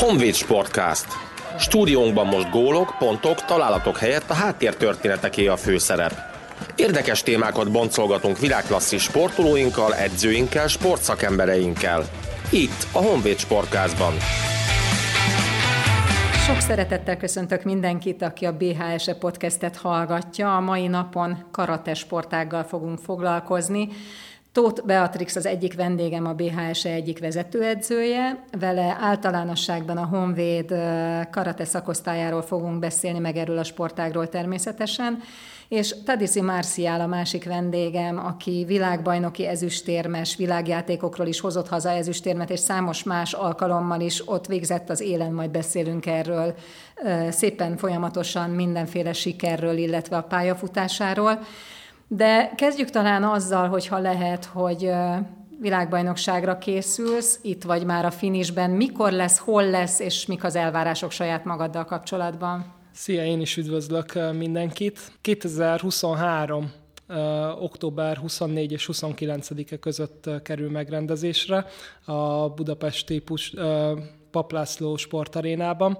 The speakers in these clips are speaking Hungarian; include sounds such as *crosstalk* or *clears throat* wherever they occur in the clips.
Honvéd Sportcast. Stúdiónkban most gólok, pontok, találatok helyett a háttértörténeteké a főszerep. Érdekes témákat boncolgatunk világklasszis sportolóinkkal, edzőinkkel, sportszakembereinkkel. Itt a Honvéd Sportcastban. Sok szeretettel köszöntök mindenkit, aki a BHS-e podcastet hallgatja. A mai napon karate sportággal fogunk foglalkozni. Tóth Beatrix az egyik vendégem, a BHS egyik vezetőedzője. Vele általánosságban a Honvéd karate szakosztályáról fogunk beszélni, meg erről a sportágról természetesen. És Tadisi Marciál a másik vendégem, aki világbajnoki ezüstérmes, világjátékokról is hozott haza ezüstérmet, és számos más alkalommal is ott végzett az élen, majd beszélünk erről szépen folyamatosan mindenféle sikerről, illetve a pályafutásáról. De kezdjük talán azzal, hogyha lehet, hogy világbajnokságra készülsz, itt vagy már a finisben, mikor lesz, hol lesz, és mik az elvárások saját magaddal kapcsolatban? Szia, én is üdvözlök mindenkit. 2023 október 24 és 29-e között kerül megrendezésre a budapesti Paplászló sportarénában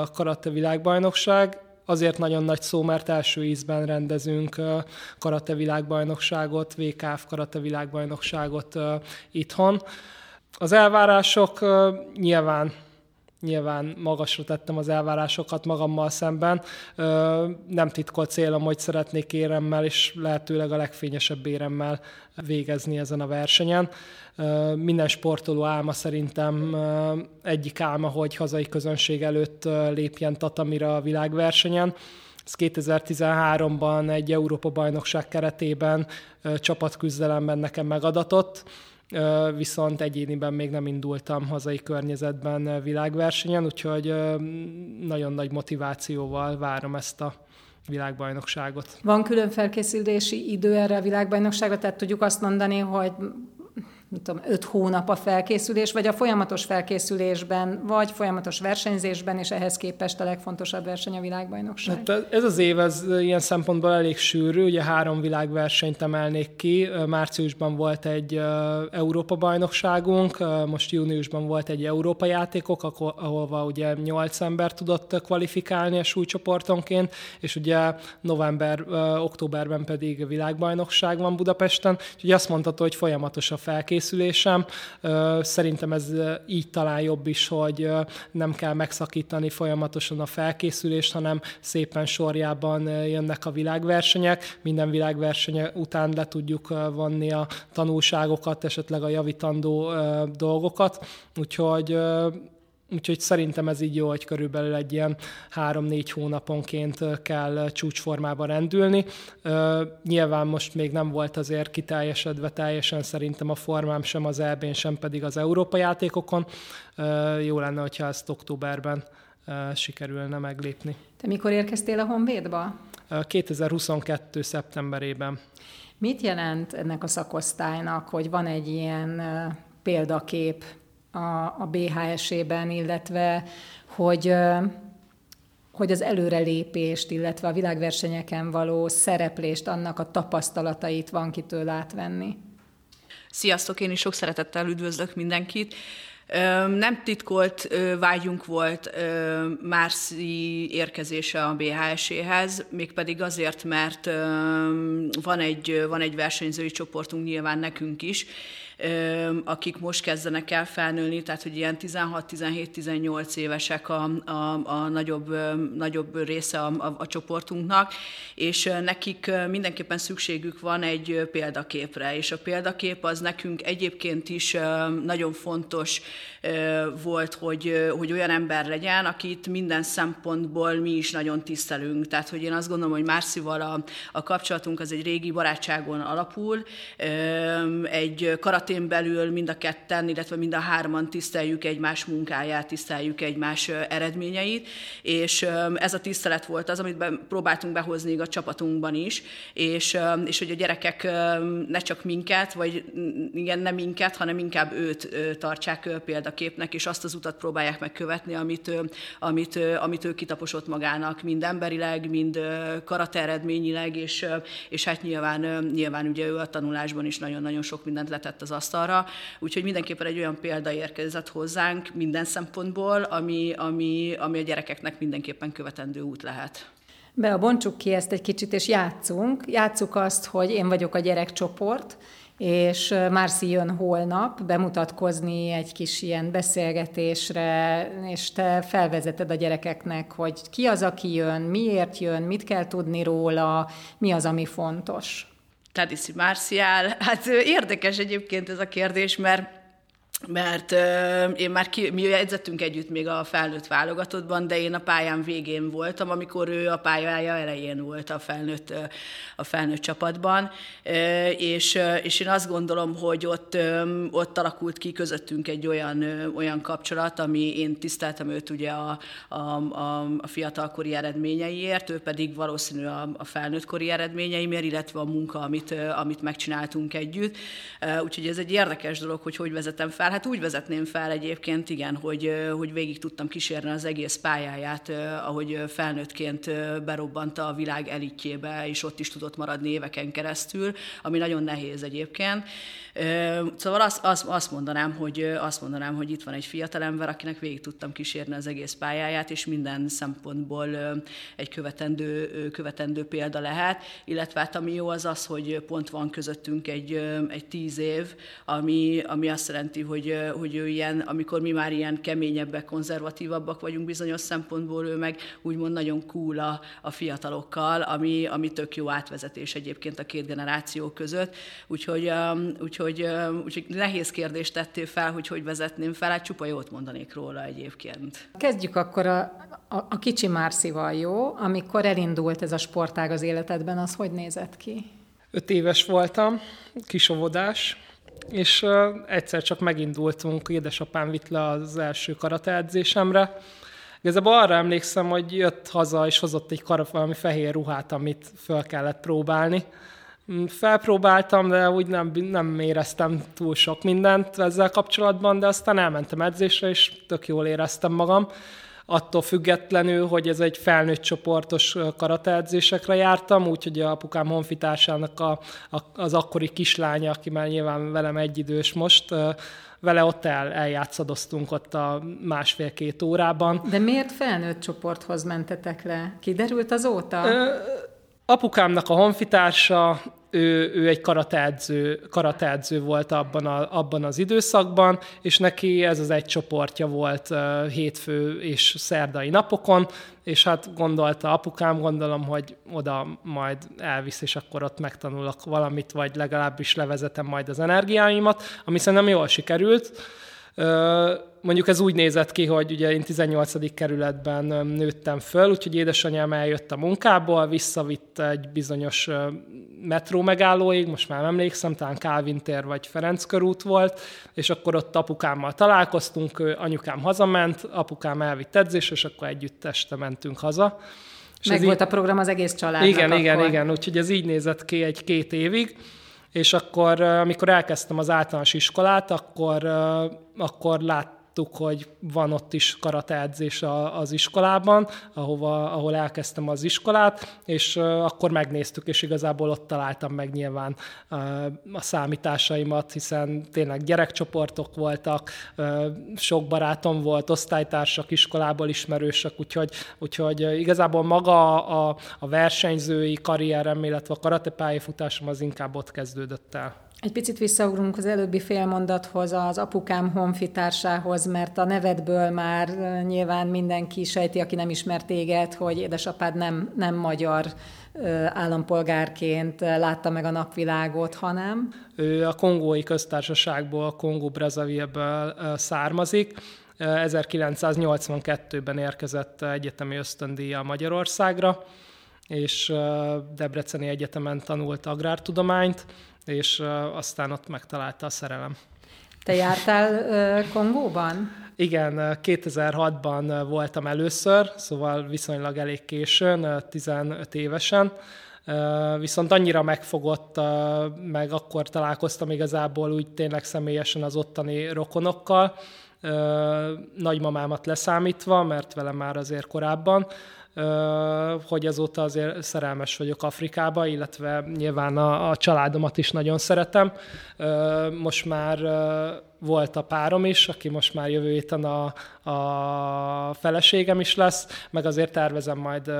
a karate világbajnokság azért nagyon nagy szó, mert első ízben rendezünk karate világbajnokságot, VKF karate világbajnokságot itthon. Az elvárások nyilván nyilván magasra tettem az elvárásokat magammal szemben. Nem titkolt célom, hogy szeretnék éremmel, és lehetőleg a legfényesebb éremmel végezni ezen a versenyen. Minden sportoló álma szerintem egyik álma, hogy hazai közönség előtt lépjen tatamira a világversenyen. Ez 2013-ban egy Európa-bajnokság keretében csapatküzdelemben nekem megadatott, viszont egyéniben még nem indultam hazai környezetben világversenyen, úgyhogy nagyon nagy motivációval várom ezt a világbajnokságot. Van külön felkészülési idő erre a világbajnokságra, tehát tudjuk azt mondani, hogy nem tudom, öt hónap a felkészülés, vagy a folyamatos felkészülésben, vagy folyamatos versenyzésben, és ehhez képest a legfontosabb verseny a világbajnokság? Hát ez az év ez ilyen szempontból elég sűrű, ugye három világversenyt emelnék ki. Márciusban volt egy Európa-bajnokságunk, most júniusban volt egy Európa játékok, ahol ugye nyolc ember tudott kvalifikálni a súlycsoportonként, és ugye november, októberben pedig világbajnokság van Budapesten, úgyhogy azt mondható, hogy folyamatos a felkészülés, felkészülésem. Szerintem ez így talán jobb is, hogy nem kell megszakítani folyamatosan a felkészülést, hanem szépen sorjában jönnek a világversenyek. Minden világverseny után le tudjuk vonni a tanulságokat, esetleg a javítandó dolgokat. Úgyhogy Úgyhogy szerintem ez így jó, hogy körülbelül egy ilyen három-négy hónaponként kell csúcsformába rendülni. Nyilván most még nem volt azért kiteljesedve teljesen szerintem a formám sem az EB-n, sem pedig az Európa játékokon. Jó lenne, hogyha ezt októberben sikerülne meglépni. Te mikor érkeztél a Honvédba? 2022. szeptemberében. Mit jelent ennek a szakosztálynak, hogy van egy ilyen példakép a, a BHS-ében, illetve hogy hogy az előrelépést, illetve a világversenyeken való szereplést, annak a tapasztalatait van kitől átvenni. Sziasztok, én is sok szeretettel üdvözlök mindenkit. Nem titkolt vágyunk volt Márci érkezése a BHS-éhez, mégpedig azért, mert van egy, van egy versenyzői csoportunk nyilván nekünk is, akik most kezdenek el felnőni, tehát hogy ilyen 16-17-18 évesek a, a, a nagyobb, nagyobb része a, a, a csoportunknak, és nekik mindenképpen szükségük van egy példaképre, és a példakép az nekünk egyébként is nagyon fontos volt, hogy, hogy olyan ember legyen, akit minden szempontból mi is nagyon tisztelünk. Tehát, hogy én azt gondolom, hogy Márcival a, a kapcsolatunk az egy régi barátságon alapul, egy karat karatén belül mind a ketten, illetve mind a hárman tiszteljük egymás munkáját, tiszteljük egymás eredményeit, és ez a tisztelet volt az, amit be, próbáltunk behozni a csapatunkban is, és, és hogy a gyerekek ne csak minket, vagy igen, nem minket, hanem inkább őt tartsák példaképnek, és azt az utat próbálják megkövetni, amit, amit, amit ő kitaposott magának, mind emberileg, mind karate eredményileg, és, és hát nyilván, nyilván ugye ő a tanulásban is nagyon-nagyon sok mindent letett az asztalra, úgyhogy mindenképpen egy olyan példa érkezett hozzánk minden szempontból, ami, ami, ami a gyerekeknek mindenképpen követendő út lehet. Be a bontsuk ki ezt egy kicsit, és játszunk. Játszuk azt, hogy én vagyok a gyerekcsoport, és Márci jön holnap bemutatkozni egy kis ilyen beszélgetésre, és te felvezeted a gyerekeknek, hogy ki az, aki jön, miért jön, mit kell tudni róla, mi az, ami fontos. Tadiszi Marciál. Hát érdekes egyébként ez a kérdés, mert mert euh, én már ki, mi edzettünk együtt még a felnőtt válogatottban, de én a pályán végén voltam, amikor ő a pályája elején volt a felnőtt, a felnőtt csapatban, és, és én azt gondolom, hogy ott, ott alakult ki közöttünk egy olyan, olyan kapcsolat, ami én tiszteltem őt ugye a, a, a, a fiatalkori eredményeiért, ő pedig valószínű a, a felnőttkori eredményeimért, illetve a munka, amit, amit megcsináltunk együtt. Úgyhogy ez egy érdekes dolog, hogy hogy vezetem fel fel? Hát úgy vezetném fel egyébként, igen, hogy, hogy végig tudtam kísérni az egész pályáját, ahogy felnőttként berobbanta a világ elitjébe, és ott is tudott maradni éveken keresztül, ami nagyon nehéz egyébként. Szóval azt, azt, azt, mondanám, hogy, azt mondanám, hogy itt van egy fiatalember, akinek végig tudtam kísérni az egész pályáját, és minden szempontból egy követendő, követendő példa lehet, illetve hát ami jó az az, hogy pont van közöttünk egy, egy tíz év, ami, ami azt jelenti, hogy, hogy ő ilyen, amikor mi már ilyen keményebbek, konzervatívabbak vagyunk bizonyos szempontból, ő meg úgymond nagyon cool a, a fiatalokkal, ami, ami tök jó átvezetés egyébként a két generáció között. Úgyhogy, úgyhogy, úgyhogy nehéz kérdést tettél fel, hogy hogy vezetném fel, hát csupa jót mondanék róla egyébként. Kezdjük akkor a, a, a kicsi Márcival, jó? Amikor elindult ez a sportág az életedben, az hogy nézett ki? Öt éves voltam, kisovodás, és uh, egyszer csak megindultunk, édesapám vitt le az első karateedzésemre. Igazából arra emlékszem, hogy jött haza, és hozott egy kar, valami fehér ruhát, amit fel kellett próbálni. Mm, felpróbáltam, de úgy nem, nem éreztem túl sok mindent ezzel kapcsolatban, de aztán elmentem edzésre, és tök jól éreztem magam attól függetlenül, hogy ez egy felnőtt csoportos karateedzésekre jártam, úgyhogy a apukám honfitársának a, a, az akkori kislánya, aki már nyilván velem egyidős most, vele ott el, eljátszadoztunk ott a másfél-két órában. De miért felnőtt csoporthoz mentetek le? Kiderült azóta? Ö, apukámnak a honfitársa ő, ő egy karateedző, karateedző volt abban, a, abban az időszakban, és neki ez az egy csoportja volt hétfő és szerdai napokon, és hát gondolta apukám, gondolom, hogy oda majd elvisz, és akkor ott megtanulok valamit, vagy legalábbis levezetem majd az energiáimat, ami szerintem jól sikerült. Uh, mondjuk ez úgy nézett ki, hogy ugye én 18. kerületben nőttem föl, úgyhogy édesanyám eljött a munkából, visszavitt egy bizonyos metró megállóig, most már emlékszem, talán Kálvin tér vagy Ferenc körút volt, és akkor ott apukámmal találkoztunk, anyukám hazament, apukám elvitt edzés, és akkor együtt este mentünk haza. És Meg volt így... a program az egész családnak Igen, akkor. igen, igen, úgyhogy ez így nézett ki egy-két évig, és akkor, amikor elkezdtem az általános iskolát, akkor, akkor lát, láttuk, hogy van ott is karateedzés az iskolában, ahova, ahol elkezdtem az iskolát, és akkor megnéztük, és igazából ott találtam meg nyilván a számításaimat, hiszen tényleg gyerekcsoportok voltak, sok barátom volt, osztálytársak, iskolából ismerősök, úgyhogy, úgyhogy igazából maga a, a versenyzői karrierem, illetve a karatepályafutásom az inkább ott kezdődött el. Egy picit visszaugrunk az előbbi félmondathoz, az apukám honfitársához, mert a nevedből már nyilván mindenki sejti, aki nem ismer téged, hogy édesapád nem, nem magyar állampolgárként látta meg a napvilágot, hanem... Ő a kongói köztársaságból, a Kongó Brazzaville-ből származik. 1982-ben érkezett egyetemi ösztöndíjjal Magyarországra, és Debreceni Egyetemen tanult agrártudományt, és aztán ott megtalálta a szerelem. Te jártál Kongóban? Igen, 2006-ban voltam először, szóval viszonylag elég későn, 15 évesen. Viszont annyira megfogott, meg akkor találkoztam igazából úgy tényleg személyesen az ottani rokonokkal, nagymamámat leszámítva, mert velem már azért korábban hogy azóta azért szerelmes vagyok Afrikába, illetve nyilván a, a családomat is nagyon szeretem. Most már volt a párom is, aki most már jövő héten a, a feleségem is lesz, meg azért tervezem majd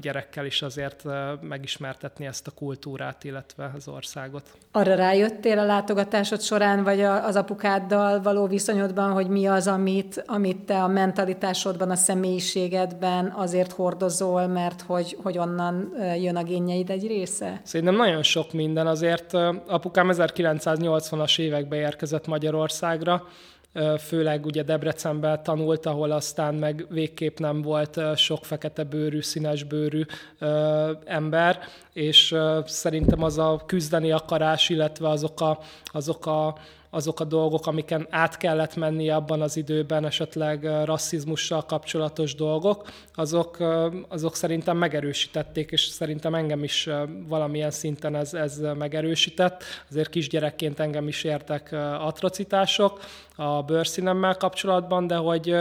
gyerekkel is azért megismertetni ezt a kultúrát, illetve az országot. Arra rájöttél a látogatásod során, vagy az apukáddal való viszonyodban, hogy mi az, amit, amit te a mentalitásodban, a személyiségedben azért hordozol, mert hogy, hogy onnan jön a génjeid egy része? Szerintem nagyon sok minden. Azért apukám 1980-as években érkezett Magyarországra, főleg ugye Debrecenben tanult, ahol aztán meg végképp nem volt sok fekete bőrű, színes bőrű ember, és szerintem az a küzdeni akarás, illetve azok a, azok a azok a dolgok, amiken át kellett menni abban az időben, esetleg rasszizmussal kapcsolatos dolgok, azok, azok szerintem megerősítették, és szerintem engem is valamilyen szinten ez, ez megerősített. Azért kisgyerekként engem is értek atrocitások a bőrszínemmel kapcsolatban, de hogy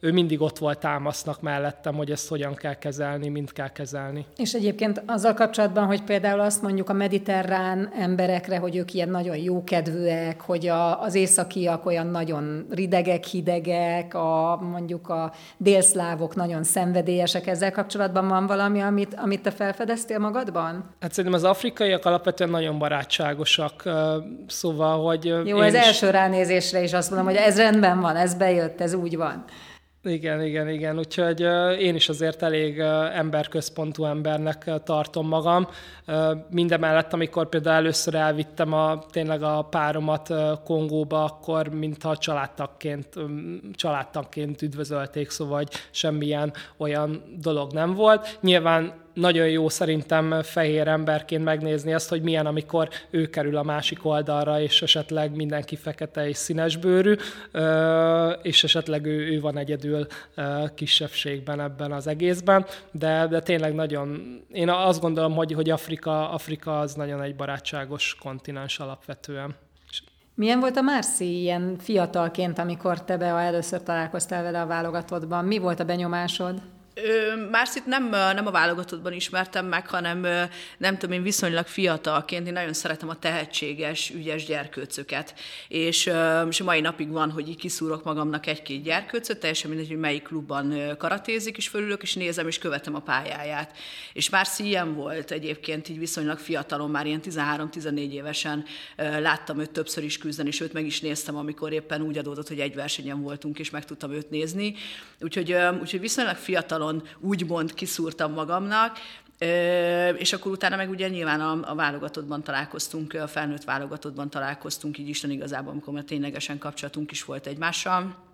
ő mindig ott volt támasznak mellettem, hogy ezt hogyan kell kezelni, mint kell kezelni. És egyébként azzal kapcsolatban, hogy például azt mondjuk a mediterrán emberekre, hogy ők ilyen nagyon jókedvűek, hogy a, az északiak olyan nagyon ridegek, hidegek, a, mondjuk a délszlávok nagyon szenvedélyesek. Ezzel kapcsolatban van valami, amit, amit te felfedeztél magadban? Hát szerintem az afrikaiak alapvetően nagyon barátságosak, szóval, hogy... Jó, ez is... első ránézésre is azt mondom, hogy ez rendben van, ez bejött, ez úgy van. Igen, igen, igen. Úgyhogy én is azért elég emberközpontú embernek tartom magam. Mindemellett, amikor például először elvittem a, tényleg a páromat Kongóba, akkor mintha családtagként, családtagként üdvözölték, szóval hogy semmilyen olyan dolog nem volt. Nyilván nagyon jó szerintem fehér emberként megnézni azt, hogy milyen, amikor ő kerül a másik oldalra, és esetleg mindenki fekete és színes bőrű, és esetleg ő, ő van egyedül kisebbségben ebben az egészben, de, de tényleg nagyon, én azt gondolom, hogy, hogy Afrika, Afrika az nagyon egy barátságos kontinens alapvetően. Milyen volt a Márci ilyen fiatalként, amikor te be először találkoztál vele a válogatottban? Mi volt a benyomásod? Márcit nem, nem a válogatottban ismertem meg, hanem nem tudom, én viszonylag fiatalként, én nagyon szeretem a tehetséges, ügyes gyerkőcöket. És, és mai napig van, hogy így kiszúrok magamnak egy-két gyerkőcöt, teljesen mindegy, hogy melyik klubban karatézik, és fölülök, és nézem, és követem a pályáját. És Márci ilyen volt egyébként, így viszonylag fiatalon, már ilyen 13-14 évesen láttam őt többször is küzdeni, és őt meg is néztem, amikor éppen úgy adódott, hogy egy versenyen voltunk, és meg tudtam őt nézni. Úgyhogy, úgyhogy viszonylag fiatalon oldalon úgymond kiszúrtam magamnak, és akkor utána meg ugye nyilván a, a válogatottban találkoztunk, a felnőtt válogatottban találkoztunk, így Isten igazából, amikor már ténylegesen kapcsolatunk is volt egymással.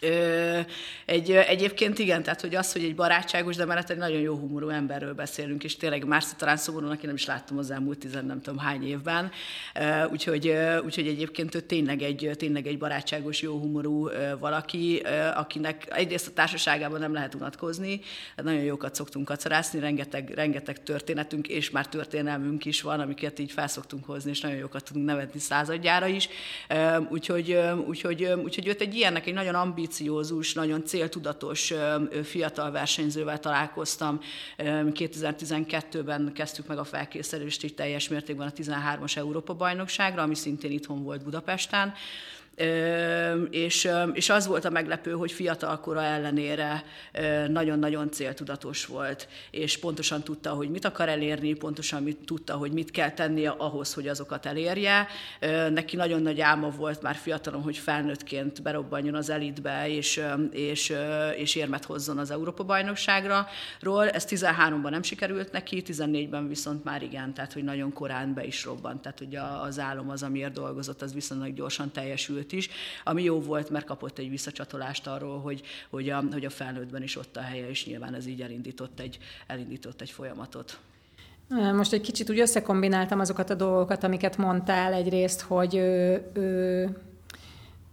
Ö, egy, egyébként igen, tehát hogy az, hogy egy barátságos, de mellett egy nagyon jó humorú emberről beszélünk, és tényleg már talán szomorúan, aki nem is láttam az elmúlt tizen nem tudom hány évben, ö, úgyhogy, ö, úgyhogy egyébként ő tényleg egy, tényleg egy barátságos, jó humorú valaki, akinek egyrészt a társaságában nem lehet unatkozni, nagyon jókat szoktunk kacarászni, rengeteg, rengeteg történetünk, és már történelmünk is van, amiket így felszoktunk hozni, és nagyon jókat tudunk nevetni századjára is, úgyhogy, úgyhogy, úgyhogy őt egy ilyennek, egy nagyon ambi ambiciózus, nagyon céltudatos fiatal versenyzővel találkoztam. 2012-ben kezdtük meg a felkészülést így teljes mértékben a 13-as Európa-bajnokságra, ami szintén itthon volt Budapesten és, és az volt a meglepő, hogy fiatalkora ellenére nagyon-nagyon céltudatos volt, és pontosan tudta, hogy mit akar elérni, pontosan mit tudta, hogy mit kell tennie ahhoz, hogy azokat elérje. Neki nagyon nagy álma volt már fiatalon, hogy felnőttként berobbanjon az elitbe, és, és, és érmet hozzon az Európa-bajnokságra. Ez 13-ban nem sikerült neki, 14-ben viszont már igen, tehát hogy nagyon korán be is robbant, tehát hogy az álom az, amiért dolgozott, az viszonylag gyorsan teljesült előtt is, ami jó volt, mert kapott egy visszacsatolást arról, hogy, hogy, a, hogy a felnőttben is ott a helye, és nyilván ez így elindított egy, elindított egy folyamatot. Most egy kicsit úgy összekombináltam azokat a dolgokat, amiket mondtál egyrészt, hogy ő, ő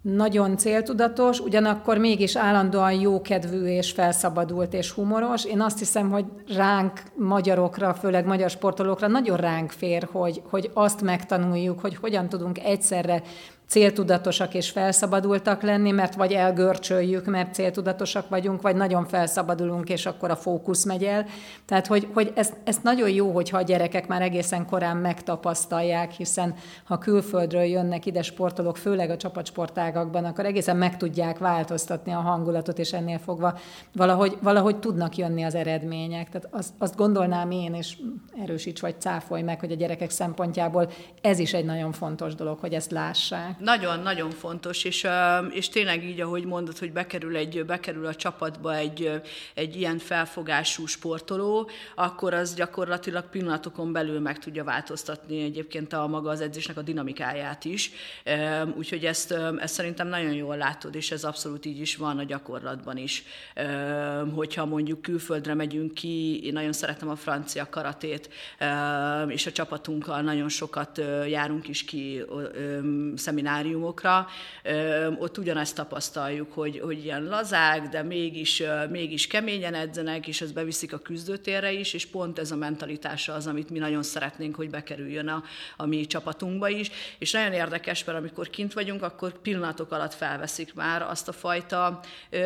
nagyon céltudatos, ugyanakkor mégis állandóan jókedvű és felszabadult és humoros. Én azt hiszem, hogy ránk, magyarokra, főleg magyar sportolókra nagyon ránk fér, hogy, hogy azt megtanuljuk, hogy hogyan tudunk egyszerre céltudatosak és felszabadultak lenni, mert vagy elgörcsöljük, mert céltudatosak vagyunk, vagy nagyon felszabadulunk, és akkor a fókusz megy el. Tehát, hogy, hogy ez, ez nagyon jó, hogyha a gyerekek már egészen korán megtapasztalják, hiszen ha külföldről jönnek ide sportolók, főleg a csapatsportágakban, akkor egészen meg tudják változtatni a hangulatot, és ennél fogva valahogy, valahogy tudnak jönni az eredmények. Tehát azt, azt gondolnám én, és erősíts vagy cáfolj meg, hogy a gyerekek szempontjából ez is egy nagyon fontos dolog, hogy ezt lássák. Nagyon-nagyon fontos, és, és tényleg így, ahogy mondod, hogy bekerül, egy, bekerül a csapatba egy, egy ilyen felfogású sportoló, akkor az gyakorlatilag pillanatokon belül meg tudja változtatni egyébként a maga az edzésnek a dinamikáját is. Úgyhogy ezt, ezt szerintem nagyon jól látod, és ez abszolút így is van a gyakorlatban is. Hogyha mondjuk külföldre megyünk ki, én nagyon szeretem a francia karatét, és a csapatunkkal nagyon sokat járunk is ki szemináriumokra, ott ugyanezt tapasztaljuk, hogy, hogy ilyen lazák, de mégis, mégis keményen edzenek, és ezt beviszik a küzdőtérre is, és pont ez a mentalitása az, amit mi nagyon szeretnénk, hogy bekerüljön a, a mi csapatunkba is. És nagyon érdekes, mert amikor kint vagyunk, akkor pillanatok alatt felveszik már azt a fajta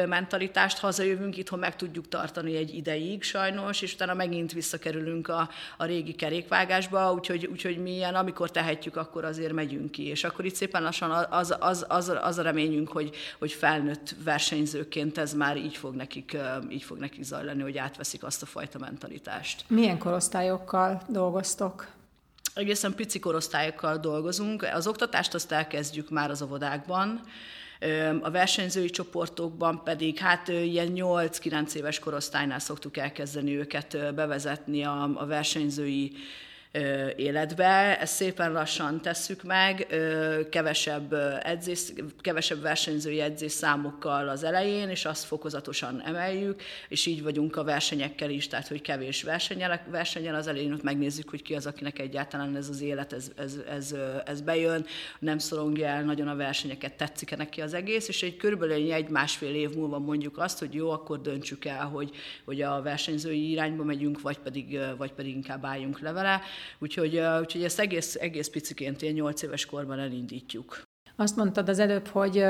mentalitást, hazajövünk, itthon meg tudjuk tartani egy ideig sajnos, és utána megint visszakerülünk a, a régi kerékvágásba, úgyhogy, úgyhogy mi ilyen, amikor tehetjük, akkor azért megyünk ki. És akkor itt szépen lassan az, az, az, az a reményünk, hogy, hogy felnőtt versenyzőként ez már így fog, nekik, így fog nekik zajlani, hogy átveszik azt a fajta mentalitást. Milyen korosztályokkal dolgoztok? Egészen pici korosztályokkal dolgozunk. Az oktatást azt elkezdjük már az óvodákban, a versenyzői csoportokban pedig hát ilyen 8-9 éves korosztálynál szoktuk elkezdeni őket bevezetni a, a versenyzői életbe. Ezt szépen lassan tesszük meg, kevesebb, edzés, kevesebb versenyzői edzés számokkal az elején, és azt fokozatosan emeljük, és így vagyunk a versenyekkel is, tehát hogy kevés versenyel, versenyel az elején, ott megnézzük, hogy ki az, akinek egyáltalán ez az élet, ez, ez, ez, ez bejön, nem szorongja el nagyon a versenyeket, tetszik-e neki az egész, és egy körülbelül egy-másfél év múlva mondjuk azt, hogy jó, akkor döntsük el, hogy, hogy a versenyzői irányba megyünk, vagy pedig, vagy pedig inkább álljunk le vele. Úgyhogy, úgyhogy ezt egész, egész piciként, ilyen 8 éves korban elindítjuk. Azt mondtad az előbb, hogy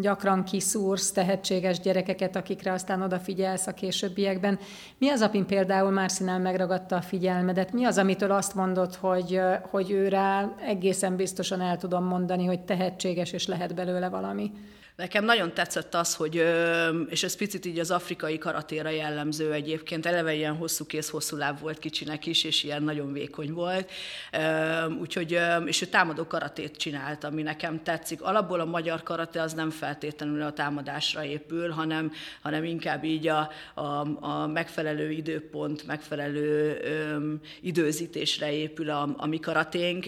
gyakran kiszúrsz tehetséges gyerekeket, akikre aztán odafigyelsz a későbbiekben. Mi az, amin például Márcinál megragadta a figyelmedet? Mi az, amitől azt mondod, hogy, hogy őre egészen biztosan el tudom mondani, hogy tehetséges és lehet belőle valami? Nekem nagyon tetszett az, hogy, és ez picit így az afrikai karatéra jellemző egyébként, eleve ilyen hosszú kéz, hosszú láb volt kicsinek is, és ilyen nagyon vékony volt, úgyhogy, és ő támadó karatét csinált, ami nekem tetszik. Alapból a magyar karate az nem feltétlenül a támadásra épül, hanem, hanem inkább így a, a, a megfelelő időpont, megfelelő öm, időzítésre épül a, a mi karaténk.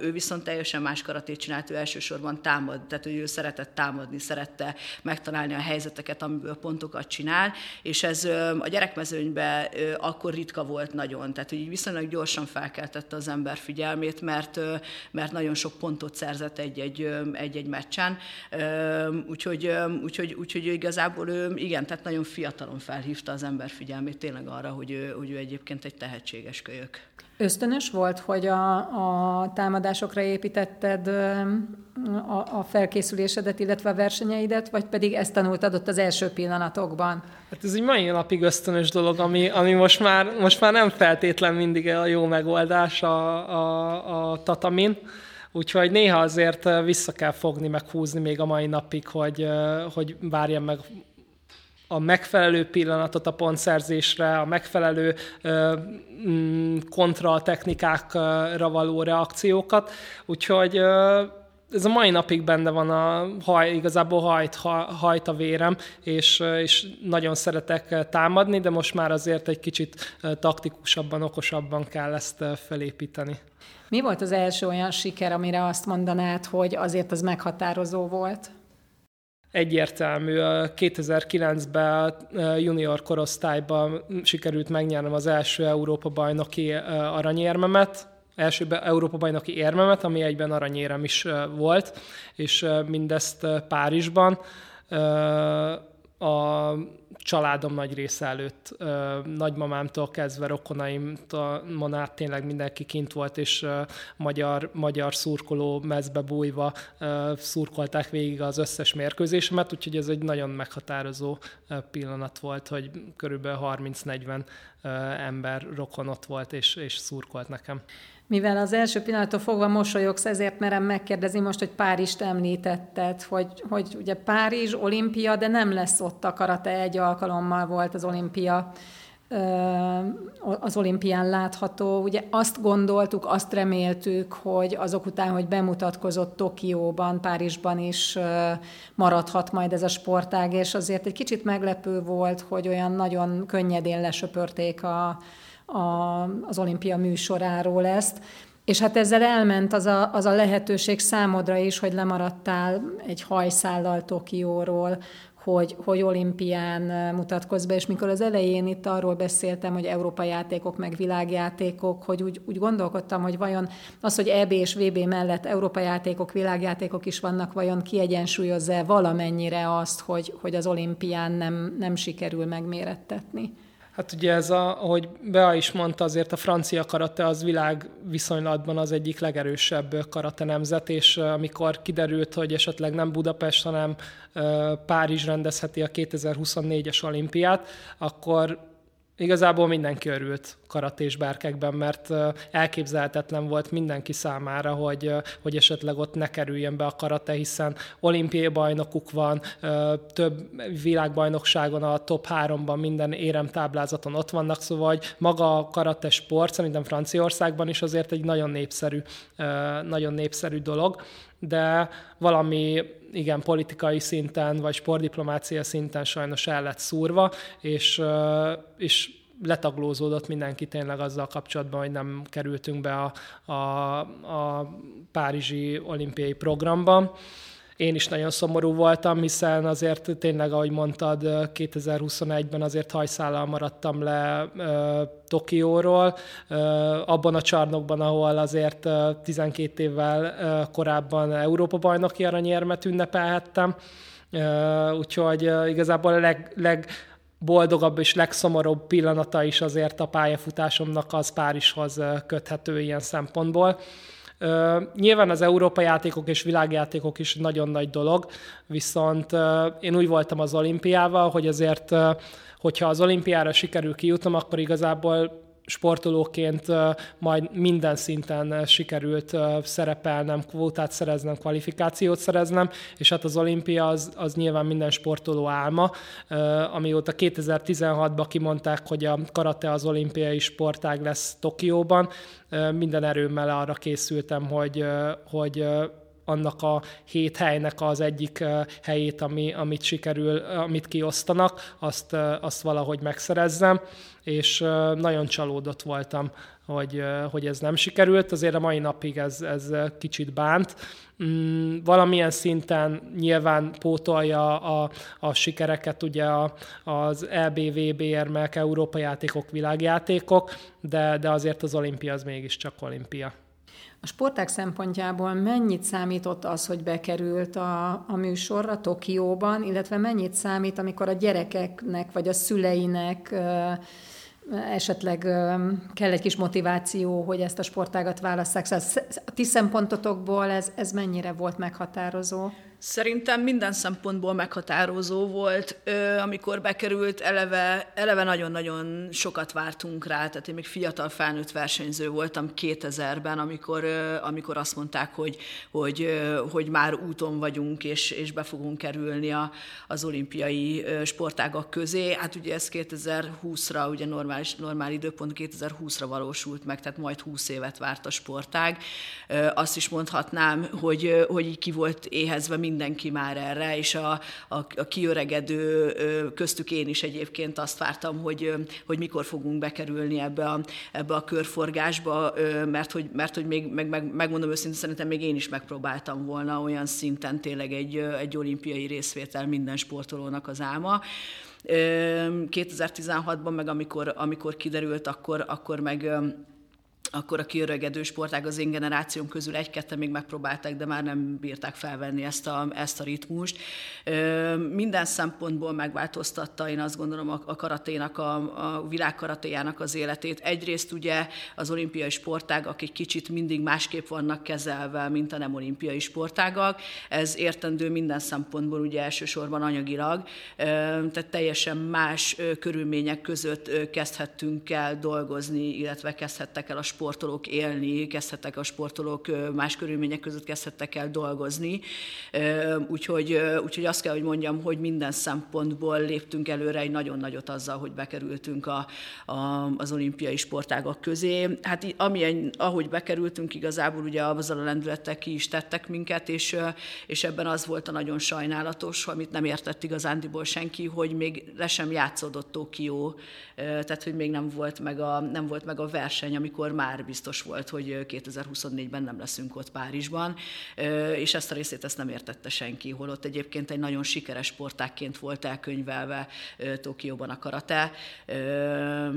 Ő viszont teljesen más karatét csinált, ő elsősorban támad, tehát ő szeretett támadni, szerette megtalálni a helyzeteket, amiből pontokat csinál, és ez a gyerekmezőnyben akkor ritka volt nagyon, tehát hogy viszonylag gyorsan felkeltette az ember figyelmét, mert, mert nagyon sok pontot szerzett egy-egy, egy-egy meccsen, úgyhogy, úgyhogy, úgyhogy igazából ő, igen, tehát nagyon fiatalon felhívta az ember figyelmét tényleg arra, hogy ő, hogy ő egyébként egy tehetséges kölyök. Ösztönös volt, hogy a, a támadásokra építetted a, a felkészülésedet, illetve a versenyeidet, vagy pedig ezt tanultad ott az első pillanatokban? Hát ez egy mai napig ösztönös dolog, ami, ami most, már, most már nem feltétlen mindig a jó megoldás a, a, a tatamin. Úgyhogy néha azért vissza kell fogni, meg húzni még a mai napig, hogy, hogy várjam meg a megfelelő pillanatot a pontszerzésre, a megfelelő mm, technikákra való reakciókat. Úgyhogy ez a mai napig benne van a haj, igazából hajt, hajt a vérem, és, és nagyon szeretek támadni, de most már azért egy kicsit taktikusabban, okosabban kell ezt felépíteni. Mi volt az első olyan siker, amire azt mondanád, hogy azért az meghatározó volt? Egyértelmű. 2009-ben junior korosztályban sikerült megnyernem az első Európa-bajnoki aranyérmemet, első Európa-bajnoki érmemet, ami egyben aranyérem is volt, és mindezt Párizsban a családom nagy része előtt, nagymamámtól kezdve rokonaimtól át tényleg mindenki kint volt, és magyar, magyar szurkoló mezbe bújva szurkolták végig az összes mérkőzésemet, úgyhogy ez egy nagyon meghatározó pillanat volt, hogy körülbelül 30-40 ember rokon ott volt, és, és szurkolt nekem. Mivel az első pillanattól fogva mosolyogsz, ezért merem megkérdezni most, hogy Párizst említetted, hogy, hogy ugye Párizs, olimpia, de nem lesz ott a karate, egy alkalommal volt az olimpia az olimpián látható. Ugye azt gondoltuk, azt reméltük, hogy azok után, hogy bemutatkozott Tokióban, Párizsban is maradhat majd ez a sportág, és azért egy kicsit meglepő volt, hogy olyan nagyon könnyedén lesöpörték a, a, az olimpia műsoráról ezt. És hát ezzel elment az a, az a lehetőség számodra is, hogy lemaradtál egy hajszállal Tokióról, hogy, hogy olimpián mutatkozz be, és mikor az elején itt arról beszéltem, hogy Európa játékok, meg világjátékok, hogy úgy, úgy gondolkodtam, hogy vajon az, hogy EB és VB mellett Európa játékok, világjátékok is vannak, vajon kiegyensúlyozza valamennyire azt, hogy, hogy az olimpián nem, nem sikerül megmérettetni? Hát ugye ez, a, ahogy Bea is mondta, azért a francia karate az világ viszonylatban az egyik legerősebb karate nemzet, és amikor kiderült, hogy esetleg nem Budapest, hanem Párizs rendezheti a 2024-es olimpiát, akkor Igazából mindenki örült karatés bárkekben, mert elképzelhetetlen volt mindenki számára, hogy, hogy esetleg ott ne kerüljen be a karate, hiszen olimpiai bajnokuk van, több világbajnokságon a top háromban minden éremtáblázaton ott vannak, szóval hogy maga a karate sport szerintem Franciaországban is azért egy nagyon népszerű, nagyon népszerű dolog, de valami igen, politikai szinten, vagy sportdiplomácia szinten sajnos el lett szúrva, és, és letaglózódott mindenki tényleg azzal kapcsolatban, hogy nem kerültünk be a, a, a Párizsi olimpiai programba. Én is nagyon szomorú voltam, hiszen azért tényleg, ahogy mondtad, 2021-ben azért hajszállal maradtam le uh, Tokióról, uh, abban a csarnokban, ahol azért uh, 12 évvel uh, korábban Európa bajnoki aranyérmet ünnepelhettem. Uh, úgyhogy uh, igazából a leg, leg boldogabb és legszomorúbb pillanata is azért a pályafutásomnak az Párizshoz köthető ilyen szempontból. Nyilván az Európa játékok és világjátékok is nagyon nagy dolog, viszont én úgy voltam az olimpiával, hogy azért, hogyha az olimpiára sikerül kijutnom, akkor igazából sportolóként majd minden szinten sikerült szerepelnem, kvótát szereznem, kvalifikációt szereznem, és hát az olimpia az, az nyilván minden sportoló álma, amióta 2016-ban kimondták, hogy a karate az olimpiai sportág lesz Tokióban, minden erőmmel arra készültem, hogy, hogy annak a hét helynek az egyik helyét, ami, amit sikerül, amit kiosztanak, azt, azt valahogy megszerezzem, és nagyon csalódott voltam, hogy, hogy ez nem sikerült. Azért a mai napig ez, ez kicsit bánt. Mm, valamilyen szinten nyilván pótolja a, a sikereket ugye az EBVB érmek, Európa játékok, világjátékok, de, de azért az olimpia az mégiscsak olimpia. A sporták szempontjából mennyit számított az, hogy bekerült a, a műsorra Tokióban, illetve mennyit számít, amikor a gyerekeknek vagy a szüleinek esetleg kell egy kis motiváció, hogy ezt a sportágat válasszák. Szóval a ti szempontotokból ez, ez mennyire volt meghatározó? Szerintem minden szempontból meghatározó volt, amikor bekerült, eleve, eleve nagyon-nagyon sokat vártunk rá, tehát én még fiatal felnőtt versenyző voltam 2000-ben, amikor, amikor azt mondták, hogy, hogy, hogy már úton vagyunk, és, és be fogunk kerülni a, az olimpiai sportágak közé. Hát ugye ez 2020-ra, ugye normális, normál időpont 2020-ra valósult meg, tehát majd 20 évet várt a sportág. Azt is mondhatnám, hogy, hogy ki volt éhezve mind mindenki már erre, és a, a, a kiöregedő köztük én is egyébként azt vártam, hogy, hogy mikor fogunk bekerülni ebbe a, ebbe a körforgásba, mert hogy, mert hogy még, meg, meg, megmondom őszintén, szerintem még én is megpróbáltam volna olyan szinten tényleg egy, egy olimpiai részvétel minden sportolónak az álma. 2016-ban meg amikor, amikor kiderült, akkor, akkor meg akkor a kiöregedő sportág az én generációm közül egy-ketten még megpróbálták, de már nem bírták felvenni ezt a, ezt a ritmust. Minden szempontból megváltoztatta, én azt gondolom, a, karaténak, a, a világkaratéjának az életét. Egyrészt ugye az olimpiai sportágak egy kicsit mindig másképp vannak kezelve, mint a nem olimpiai sportágak. Ez értendő minden szempontból, ugye elsősorban anyagilag, tehát teljesen más körülmények között kezdhettünk el dolgozni, illetve kezdhettek el a sport sportolók élni, kezdhettek a sportolók más körülmények között kezdhettek el dolgozni. Úgyhogy, úgyhogy azt kell, hogy mondjam, hogy minden szempontból léptünk előre egy nagyon nagyot azzal, hogy bekerültünk a, a, az olimpiai sportágak közé. Hát amilyen, ahogy bekerültünk, igazából ugye azzal a lendülettel ki is tettek minket, és, és ebben az volt a nagyon sajnálatos, amit nem értett igazándiból senki, hogy még le sem játszódott Tokió, tehát hogy még nem volt meg a, nem volt meg a verseny, amikor már már biztos volt, hogy 2024-ben nem leszünk ott Párizsban, és ezt a részét ezt nem értette senki, holott egyébként egy nagyon sikeres sportákként volt elkönyvelve Tokióban a karate.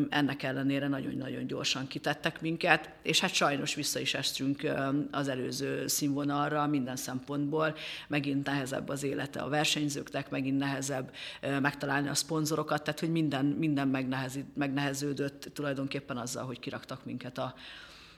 Ennek ellenére nagyon-nagyon gyorsan kitettek minket, és hát sajnos vissza is estünk az előző színvonalra minden szempontból. Megint nehezebb az élete a versenyzőknek, megint nehezebb megtalálni a szponzorokat, tehát hogy minden, minden megneheződött tulajdonképpen azzal, hogy kiraktak minket a,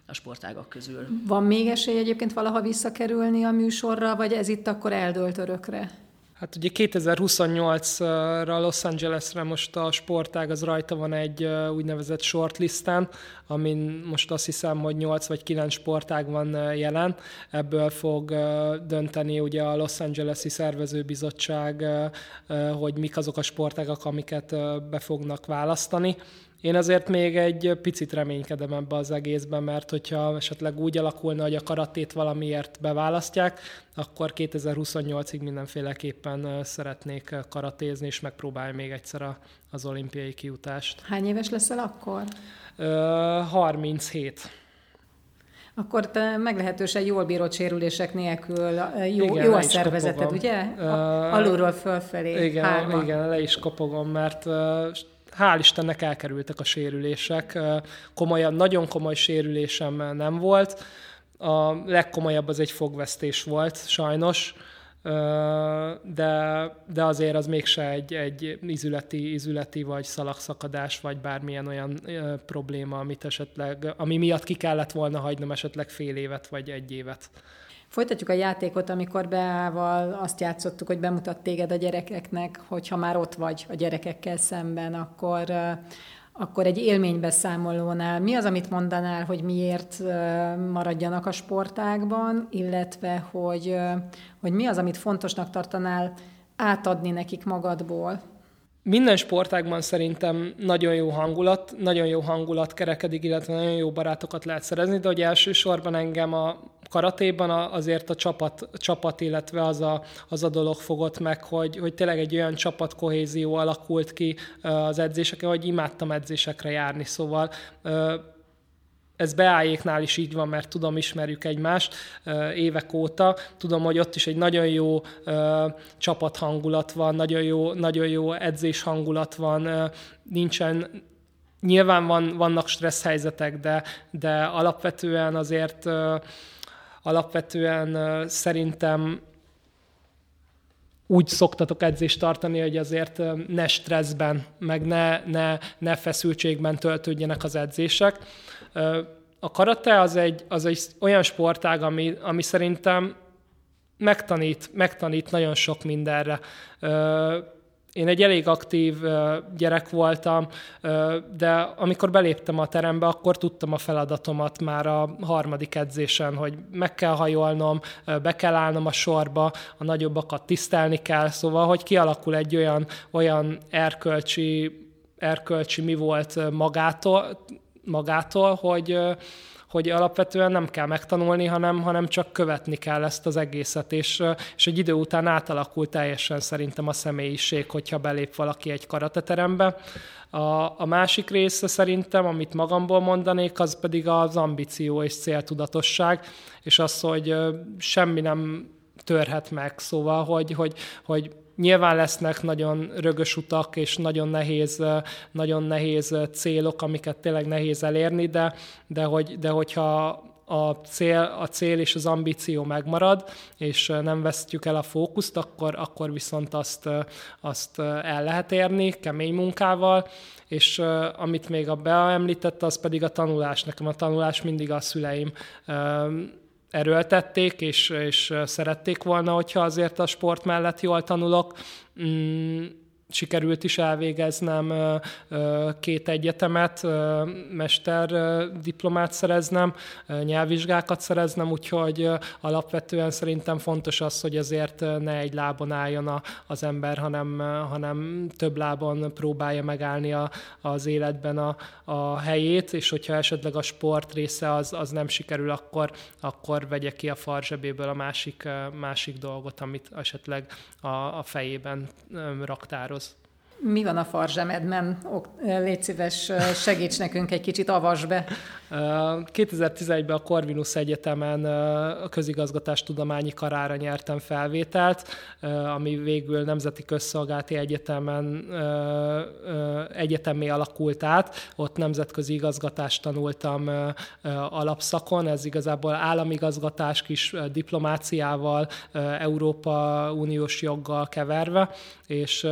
a sportágak közül. Van még esély egyébként valaha visszakerülni a műsorra, vagy ez itt akkor eldölt örökre? Hát ugye 2028-ra Los Angelesre most a sportág az rajta van egy úgynevezett shortlistán, amin most azt hiszem, hogy 8 vagy 9 sportág van jelen. Ebből fog dönteni ugye a Los Angeles-i szervezőbizottság, hogy mik azok a sportágak, amiket be fognak választani. Én azért még egy picit reménykedem ebbe az egészben, mert hogyha esetleg úgy alakulna, hogy a karatét valamiért beválasztják, akkor 2028-ig mindenféleképpen szeretnék karatézni, és megpróbálni még egyszer az olimpiai kiutást. Hány éves leszel akkor? 37. Akkor te meglehetősen jól bírod sérülések nélkül, jó, igen, jó a szervezeted, kopogom. ugye? A, alulról fölfelé. Igen, hárma. igen, le is kopogom, mert hál' Istennek elkerültek a sérülések. Komolyabb, nagyon komoly sérülésem nem volt. A legkomolyabb az egy fogvesztés volt, sajnos, de, de azért az mégse egy, egy izületi, izületi vagy szalagszakadás, vagy bármilyen olyan probléma, amit esetleg, ami miatt ki kellett volna hagynom esetleg fél évet, vagy egy évet. Folytatjuk a játékot, amikor Beával azt játszottuk, hogy bemutat téged a gyerekeknek, hogyha már ott vagy a gyerekekkel szemben, akkor, akkor egy élménybeszámolónál mi az, amit mondanál, hogy miért maradjanak a sportágban, illetve hogy, hogy mi az, amit fontosnak tartanál átadni nekik magadból? Minden sportágban szerintem nagyon jó hangulat, nagyon jó hangulat kerekedik, illetve nagyon jó barátokat lehet szerezni, de hogy elsősorban engem a karatéban azért a csapat, csapat illetve az a, az a dolog fogott meg, hogy, hogy tényleg egy olyan csapatkohézió alakult ki az edzéseken, hogy imádtam edzésekre járni, szóval ez beálljéknál is így van, mert tudom, ismerjük egymást évek óta. Tudom, hogy ott is egy nagyon jó csapathangulat van, nagyon jó, nagyon jó edzés hangulat van, nincsen Nyilván van, vannak stressz helyzetek, de, de alapvetően azért alapvetően szerintem úgy szoktatok edzést tartani, hogy azért ne stresszben, meg ne, ne, ne feszültségben töltődjenek az edzések. A karate az egy, az egy olyan sportág, ami, ami szerintem megtanít, megtanít nagyon sok mindenre. Én egy elég aktív gyerek voltam, de amikor beléptem a terembe, akkor tudtam a feladatomat már a harmadik edzésen, hogy meg kell hajolnom, be kell állnom a sorba, a nagyobbakat tisztelni kell, szóval, hogy kialakul egy olyan, olyan erkölcsi, erkölcsi mi volt magától, magától hogy, hogy alapvetően nem kell megtanulni, hanem, hanem csak követni kell ezt az egészet, és, és egy idő után átalakul teljesen szerintem a személyiség, hogyha belép valaki egy karateterembe. A, a másik része szerintem, amit magamból mondanék, az pedig az ambíció és céltudatosság, és az, hogy semmi nem törhet meg. Szóval, hogy, hogy, hogy Nyilván lesznek nagyon rögös utak és nagyon nehéz, nagyon nehéz célok, amiket tényleg nehéz elérni, de, de, hogy, de hogyha a cél, a cél és az ambíció megmarad, és nem vesztjük el a fókuszt, akkor, akkor viszont azt, azt el lehet érni kemény munkával, és amit még a Bea említette, az pedig a tanulás. Nekem a tanulás mindig a szüleim erőltették, és, és szerették volna, hogyha azért a sport mellett jól tanulok. Mm, sikerült is elvégeznem két egyetemet, mester diplomát szereznem, nyelvvizsgákat szereznem, úgyhogy alapvetően szerintem fontos az, hogy azért ne egy lábon álljon az ember, hanem, hanem több lábon próbálja megállni a, az életben a, a helyét, és hogyha esetleg a sport része az, az nem sikerül, akkor, akkor vegye ki a farzsebéből a másik, másik dolgot, amit esetleg a, a fejében raktároz. Mi van a farzsemedben? Légy szíves, segíts nekünk egy kicsit, avas be. 2011-ben a Corvinus Egyetemen a közigazgatástudományi karára nyertem felvételt, ami végül Nemzeti Közszolgálati Egyetemen egyetemmé alakult át. Ott nemzetközi igazgatást tanultam alapszakon, ez igazából államigazgatás kis diplomáciával, Európa Uniós joggal keverve, és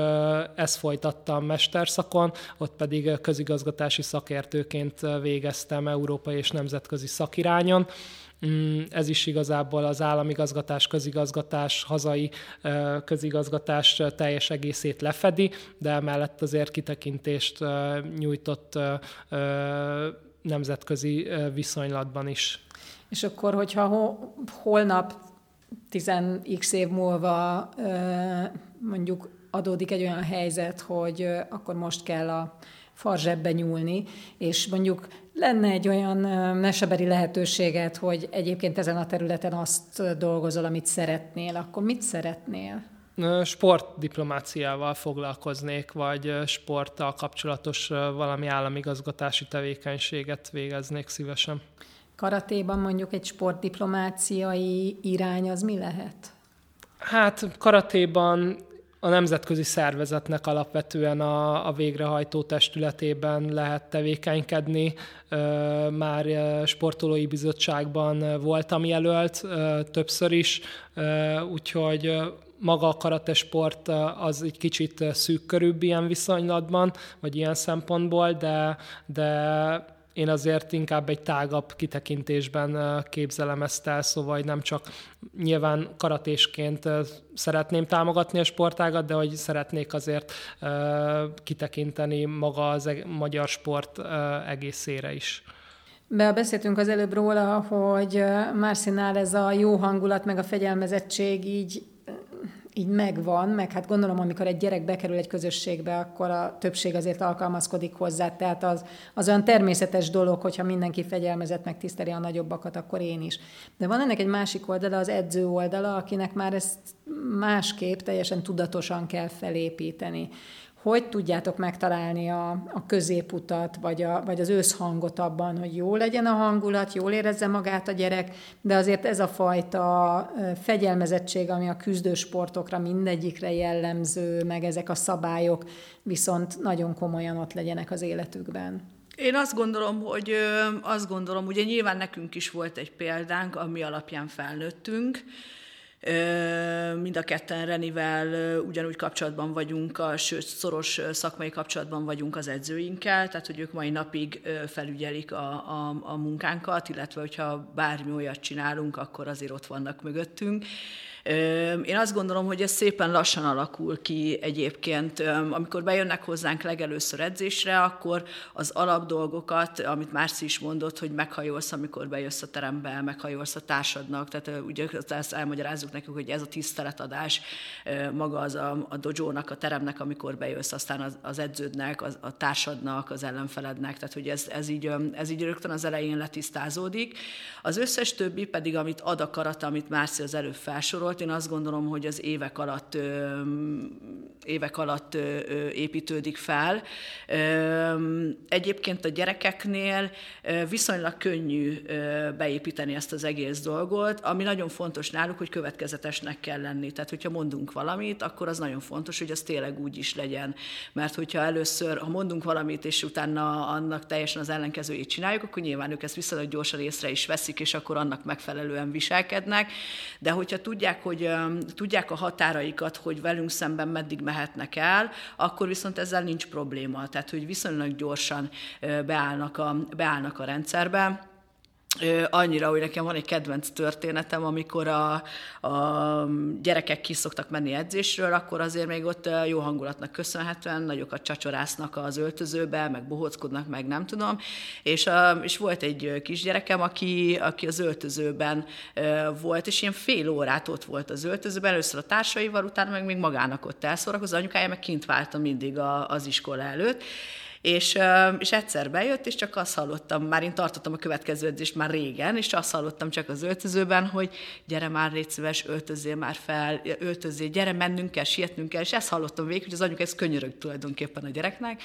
ezt folytattam mesterszakon, ott pedig közigazgatási szakértőként végeztem európai és nemzetközi szakirányon. Mm, ez is igazából az államigazgatás, közigazgatás, hazai közigazgatás teljes egészét lefedi, de emellett azért kitekintést nyújtott nemzetközi viszonylatban is. És akkor, hogyha holnap 10x év múlva mondjuk adódik egy olyan helyzet, hogy akkor most kell a farzsebbe nyúlni, és mondjuk lenne egy olyan meseberi lehetőséget, hogy egyébként ezen a területen azt dolgozol, amit szeretnél, akkor mit szeretnél? Sportdiplomáciával foglalkoznék, vagy sporttal kapcsolatos valami államigazgatási tevékenységet végeznék szívesen. Karatéban mondjuk egy sportdiplomáciai irány az mi lehet? Hát karatéban a nemzetközi szervezetnek alapvetően a, a végrehajtó testületében lehet tevékenykedni. Már sportolói bizottságban voltam jelölt többször is, úgyhogy maga a karatesport az egy kicsit szűk körűbb ilyen viszonylatban, vagy ilyen szempontból, de, de én azért inkább egy tágabb kitekintésben képzelem ezt el, szóval nem csak nyilván karatésként szeretném támogatni a sportágat, de hogy szeretnék azért kitekinteni maga az magyar sport egészére is. Be beszéltünk az előbb róla, hogy Marcinál ez a jó hangulat, meg a fegyelmezettség így így megvan, meg hát gondolom, amikor egy gyerek bekerül egy közösségbe, akkor a többség azért alkalmazkodik hozzá, tehát az, az olyan természetes dolog, hogyha mindenki fegyelmezett, meg tiszteli a nagyobbakat, akkor én is. De van ennek egy másik oldala, az edző oldala, akinek már ezt másképp teljesen tudatosan kell felépíteni hogy tudjátok megtalálni a, a középutat, vagy, a, vagy az összhangot abban, hogy jó legyen a hangulat, jól érezze magát a gyerek, de azért ez a fajta fegyelmezettség, ami a küzdősportokra mindegyikre jellemző, meg ezek a szabályok viszont nagyon komolyan ott legyenek az életükben. Én azt gondolom, hogy azt gondolom, ugye nyilván nekünk is volt egy példánk, ami alapján felnőttünk, Mind a ketten Renivel ugyanúgy kapcsolatban vagyunk, a, sőt, szoros szakmai kapcsolatban vagyunk az edzőinkkel, tehát hogy ők mai napig felügyelik a, a, a munkánkat, illetve hogyha bármi olyat csinálunk, akkor azért ott vannak mögöttünk. Én azt gondolom, hogy ez szépen lassan alakul ki egyébként. Amikor bejönnek hozzánk legelőször edzésre, akkor az alapdolgokat, amit Márci is mondott, hogy meghajolsz, amikor bejössz a terembe, meghajolsz a társadnak, tehát ugye ezt elmagyarázzuk nekünk, hogy ez a tiszteletadás maga az a, a dojónak, a teremnek, amikor bejössz, aztán az, az edződnek, az, a társadnak, az ellenfelednek, tehát hogy ez, ez, így, ez így rögtön az elején letisztázódik. Az összes többi pedig, amit ad a karata, amit Márci az előbb felsorolt, volt. Én azt gondolom, hogy az évek alatt, évek alatt építődik fel. Egyébként a gyerekeknél viszonylag könnyű beépíteni ezt az egész dolgot, ami nagyon fontos náluk, hogy következetesnek kell lenni. Tehát, hogyha mondunk valamit, akkor az nagyon fontos, hogy az tényleg úgy is legyen. Mert hogyha először, ha mondunk valamit, és utána annak teljesen az ellenkezőjét csináljuk, akkor nyilván ők ezt viszonylag gyorsan észre is veszik, és akkor annak megfelelően viselkednek. De hogyha tudják, hogy tudják a határaikat, hogy velünk szemben meddig mehetnek el, akkor viszont ezzel nincs probléma. Tehát, hogy viszonylag gyorsan beállnak a, beállnak a rendszerbe annyira, hogy nekem van egy kedvenc történetem, amikor a, a gyerekek ki szoktak menni edzésről, akkor azért még ott jó hangulatnak köszönhetően nagyokat csacsorásznak az öltözőbe, meg bohóckodnak, meg nem tudom, és, és volt egy kisgyerekem, aki, aki az öltözőben volt, és ilyen fél órát ott volt az öltözőben, először a társaival, utána meg még magának ott elszórakozott, anyukája meg kint várta mindig a, az iskola előtt, és, és egyszer bejött, és csak azt hallottam, már én tartottam a következő edzést már régen, és azt hallottam csak az öltözőben, hogy gyere már, légy szíves, öltözzél már fel, öltözzél, gyere, mennünk kell, sietnünk kell, és ezt hallottam végig, hogy az anyuk ez könyörög tulajdonképpen a gyereknek,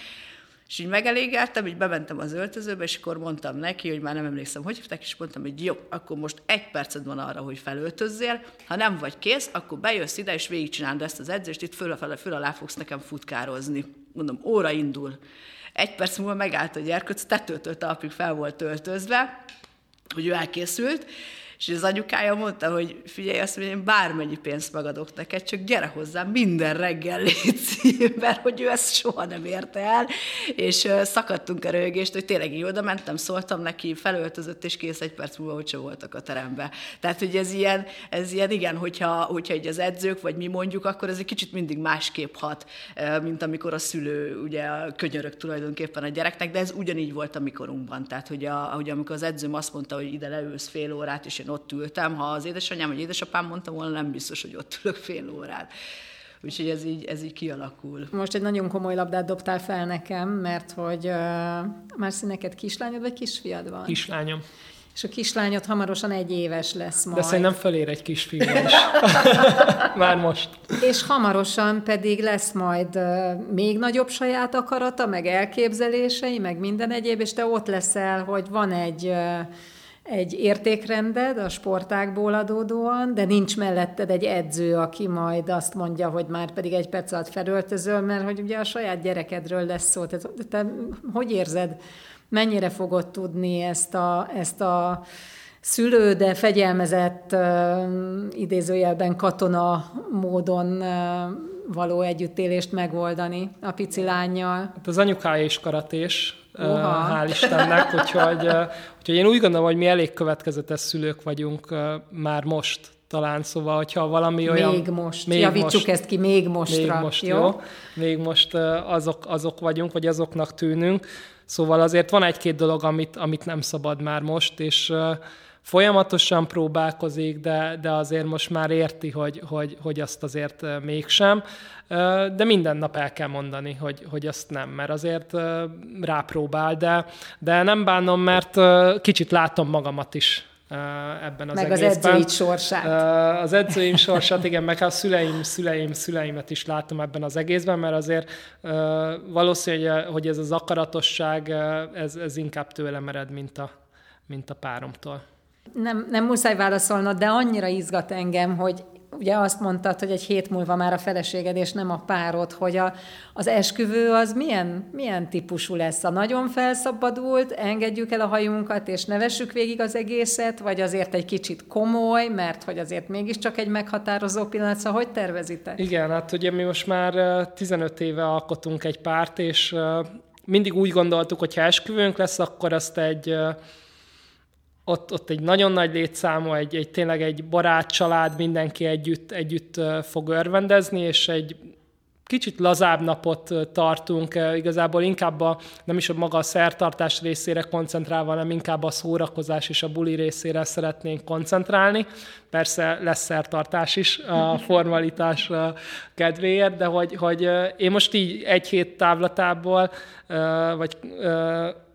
és így megelégeltem, így bementem az öltözőbe, és akkor mondtam neki, hogy már nem emlékszem, hogy hívták, és mondtam, hogy jó, akkor most egy perced van arra, hogy felöltözzél, ha nem vagy kész, akkor bejössz ide, és végigcsinálod ezt az edzést, itt föl, föl, föl alá fogsz nekem futkározni. Mondom, óra indul. Egy perc múlva megállt a gyerkőc, tetőtől talpig fel volt öltözve, hogy ő elkészült, és az anyukája mondta, hogy figyelj, azt mondja, én bármennyi pénzt megadok neked, csak gyere hozzám minden reggel légy *laughs* mert hogy ő ezt soha nem érte el, és szakadtunk a rögést, hogy tényleg így oda mentem, szóltam neki, felöltözött, és kész egy perc múlva, hogy voltak a terembe. Tehát, hogy ez ilyen, ez ilyen igen, hogyha, hogyha így az edzők, vagy mi mondjuk, akkor ez egy kicsit mindig másképp hat, mint amikor a szülő ugye könyörök tulajdonképpen a gyereknek, de ez ugyanígy volt a mikorunkban. Tehát, hogy, a, hogy amikor az edzőm azt mondta, hogy ide leülsz fél órát, és én ott ültem, ha az édesanyám vagy édesapám mondta volna, nem biztos, hogy ott ülök fél órát. Úgyhogy ez így, ez így kialakul. Most egy nagyon komoly labdát dobtál fel nekem, mert hogy uh, már neked kislányod vagy kisfiad van? Kislányom. És a kislányod hamarosan egy éves lesz majd. De szerintem felér egy kisfiú is. *laughs* Már most. És hamarosan pedig lesz majd uh, még nagyobb saját akarata, meg elképzelései, meg minden egyéb, és te ott leszel, hogy van egy uh, egy értékrended a sportákból adódóan, de nincs melletted egy edző, aki majd azt mondja, hogy már pedig egy perc alatt felöltözöl, mert hogy ugye a saját gyerekedről lesz szó. Tehát te hogy érzed, mennyire fogod tudni ezt a, ezt a szülő, de fegyelmezett, idézőjelben katona módon való együttélést megoldani a pici lányjal? Hát az anyukája is karatés, Oha. hál' Istennek, *laughs* úgyhogy, úgyhogy én úgy gondolom, hogy mi elég következetes szülők vagyunk már most talán, szóval, hogyha valami olyan... Még most, még javítsuk most, ezt ki, még mostra. Még most, jó? jó? Még most azok, azok vagyunk, vagy azoknak tűnünk. Szóval azért van egy-két dolog, amit, amit nem szabad már most, és folyamatosan próbálkozik, de, de azért most már érti, hogy, hogy, hogy azt azért mégsem. De minden nap el kell mondani, hogy, hogy azt nem, mert azért rápróbál, de, de nem bánom, mert kicsit látom magamat is ebben az meg egészben. az edzőid sorsát. Az edzőim sorsát, igen, meg a szüleim, szüleim, szüleimet is látom ebben az egészben, mert azért valószínű, hogy ez az akaratosság, ez, ez inkább tőlem ered, mint a, mint a páromtól. Nem, nem muszáj válaszolnod, de annyira izgat engem, hogy ugye azt mondtad, hogy egy hét múlva már a feleséged és nem a párod, hogy a, az esküvő az milyen, milyen típusú lesz? A nagyon felszabadult, engedjük el a hajunkat és nevessük végig az egészet, vagy azért egy kicsit komoly, mert hogy azért mégiscsak egy meghatározó pillanat, szóval hogy tervezitek? Igen, hát ugye mi most már 15 éve alkotunk egy párt, és mindig úgy gondoltuk, hogy ha esküvőnk lesz, akkor azt egy ott, ott egy nagyon nagy létszámú, egy, egy tényleg egy barát család, mindenki együtt, együtt fog örvendezni, és egy kicsit lazább napot tartunk, igazából inkább a, nem is a maga a szertartás részére koncentrálva, hanem inkább a szórakozás és a buli részére szeretnénk koncentrálni. Persze lesz szertartás is a *laughs* formalitás kedvéért, de hogy, hogy én most így egy hét távlatából, vagy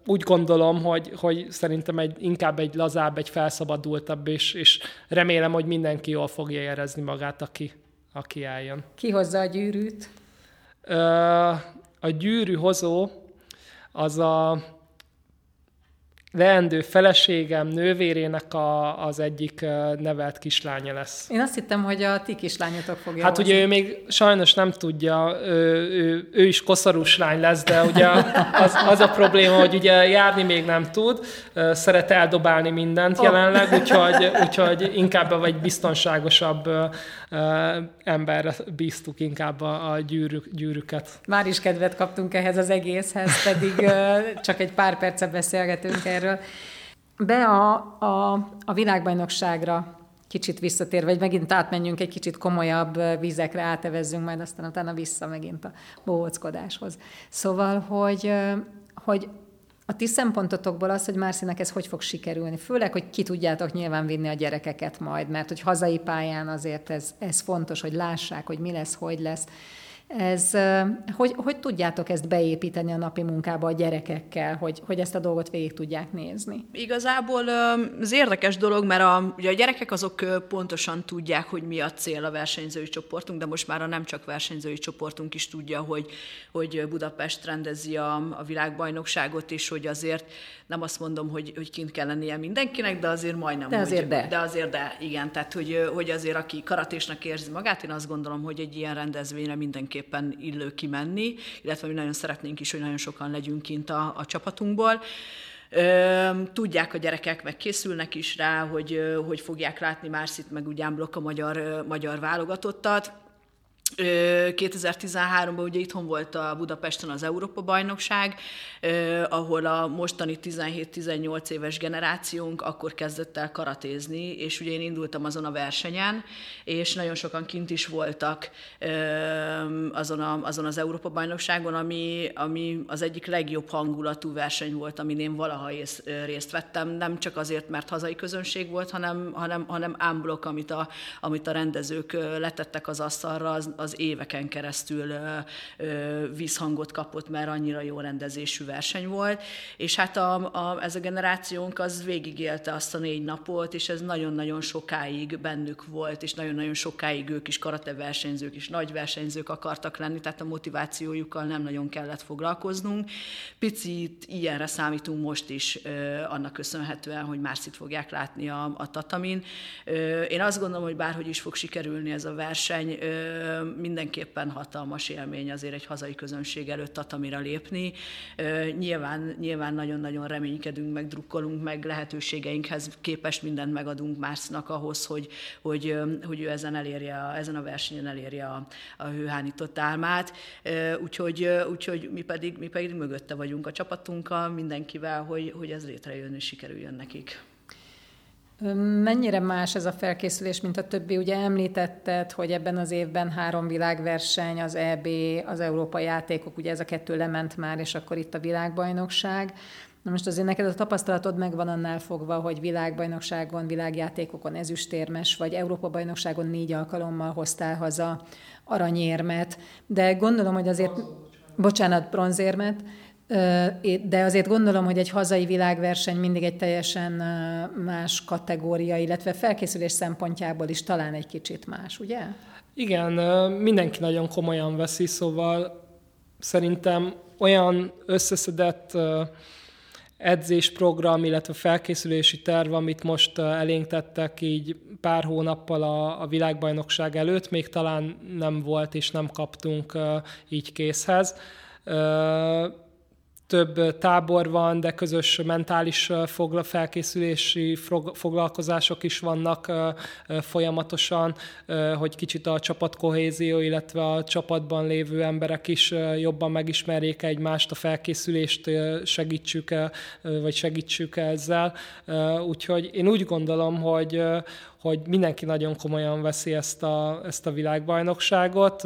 úgy gondolom, hogy, hogy szerintem egy, inkább egy lazább, egy felszabadultabb, és, és remélem, hogy mindenki jól fogja érezni magát, aki, aki eljön. Ki hozza a gyűrűt? A gyűrű hozó az a leendő feleségem, nővérének a, az egyik nevelt kislánya lesz. Én azt hittem, hogy a ti kislányotok fogja Hát hozni. ugye ő még sajnos nem tudja, ő, ő, ő is koszorús lány lesz, de ugye az, az a probléma, hogy ugye járni még nem tud, szeret eldobálni mindent oh. jelenleg, úgyhogy, úgyhogy inkább egy biztonságosabb emberre bíztuk inkább a, a gyűrűk, gyűrűket. Már is kedvet kaptunk ehhez az egészhez, pedig csak egy pár perce beszélgetünk erről. Be a, a, a világbajnokságra kicsit visszatérve, vagy megint átmenjünk egy kicsit komolyabb vízekre, átevezzünk, majd aztán utána vissza megint a bohóckodáshoz. Szóval, hogy, hogy a ti szempontotokból az, hogy Márcinak ez hogy fog sikerülni? Főleg, hogy ki tudjátok nyilván vinni a gyerekeket majd, mert hogy hazai pályán azért ez, ez fontos, hogy lássák, hogy mi lesz, hogy lesz. Ez, hogy, hogy tudjátok ezt beépíteni a napi munkába a gyerekekkel, hogy, hogy ezt a dolgot végig tudják nézni? Igazából az érdekes dolog, mert a, ugye a gyerekek azok pontosan tudják, hogy mi a cél a versenyzői csoportunk, de most már a nem csak versenyzői csoportunk is tudja, hogy, hogy Budapest rendezi a, a világbajnokságot, és hogy azért nem azt mondom, hogy, hogy kint kell lennie mindenkinek, de azért majdnem. De azért hogy, de. De azért de, igen. Tehát, hogy, hogy azért aki karatésnak érzi magát, én azt gondolom, hogy egy ilyen rendezvényre mindenképpen illő kimenni, illetve mi nagyon szeretnénk is, hogy nagyon sokan legyünk kint a, a csapatunkból. Tudják a gyerekek, meg készülnek is rá, hogy, hogy fogják látni Márszit, meg úgy a magyar, magyar válogatottat 2013-ban ugye itthon volt a Budapesten az Európa-bajnokság, ahol a mostani 17-18 éves generációnk akkor kezdett el karatézni, és ugye én indultam azon a versenyen, és nagyon sokan kint is voltak azon, a, azon az Európa-bajnokságon, ami, ami az egyik legjobb hangulatú verseny volt, amin én valaha részt vettem, nem csak azért, mert hazai közönség volt, hanem, hanem, hanem ámblok, amit a, amit a rendezők letettek az asztalra, az, az éveken keresztül vízhangot kapott, mert annyira jó rendezésű verseny volt, és hát a, a, ez a generációnk az végigélte azt a négy napot, és ez nagyon-nagyon sokáig bennük volt, és nagyon-nagyon sokáig ők is karate versenyzők, és nagy versenyzők akartak lenni, tehát a motivációjukkal nem nagyon kellett foglalkoznunk. Picit ilyenre számítunk most is annak köszönhetően, hogy Márcit fogják látni a, a tatamin. Én azt gondolom, hogy bárhogy is fog sikerülni ez a verseny, mindenképpen hatalmas élmény azért egy hazai közönség előtt tatamira lépni. Nyilván, nyilván nagyon-nagyon reménykedünk, meg drukkolunk, meg lehetőségeinkhez képest mindent megadunk Márcnak ahhoz, hogy, hogy, hogy ő ezen, elérje, ezen a versenyen elérje a, a hőhánított álmát. Úgyhogy, úgyhogy mi, pedig, mi pedig mögötte vagyunk a csapatunkkal, mindenkivel, hogy, hogy ez létrejön és sikerüljön nekik. Mennyire más ez a felkészülés, mint a többi? Ugye említetted, hogy ebben az évben három világverseny, az EB, az Európai Játékok, ugye ez a kettő lement már, és akkor itt a világbajnokság. Na most azért neked a tapasztalatod megvan annál fogva, hogy világbajnokságon, világjátékokon ezüstérmes, vagy Európa-bajnokságon négy alkalommal hoztál haza aranyérmet, de gondolom, hogy azért, bocsánat, bronzérmet, de azért gondolom, hogy egy hazai világverseny mindig egy teljesen más kategória, illetve felkészülés szempontjából is talán egy kicsit más, ugye? Igen, mindenki nagyon komolyan veszi, szóval szerintem olyan összeszedett edzésprogram, illetve felkészülési terv, amit most elénk tettek így pár hónappal a, a világbajnokság előtt, még talán nem volt és nem kaptunk így készhez több tábor van, de közös mentális felkészülési foglalkozások is vannak folyamatosan, hogy kicsit a csapatkohézió, illetve a csapatban lévő emberek is jobban megismerjék egymást, a felkészülést segítsük, vagy segítsük ezzel. Úgyhogy én úgy gondolom, hogy, hogy mindenki nagyon komolyan veszi ezt a, ezt a világbajnokságot.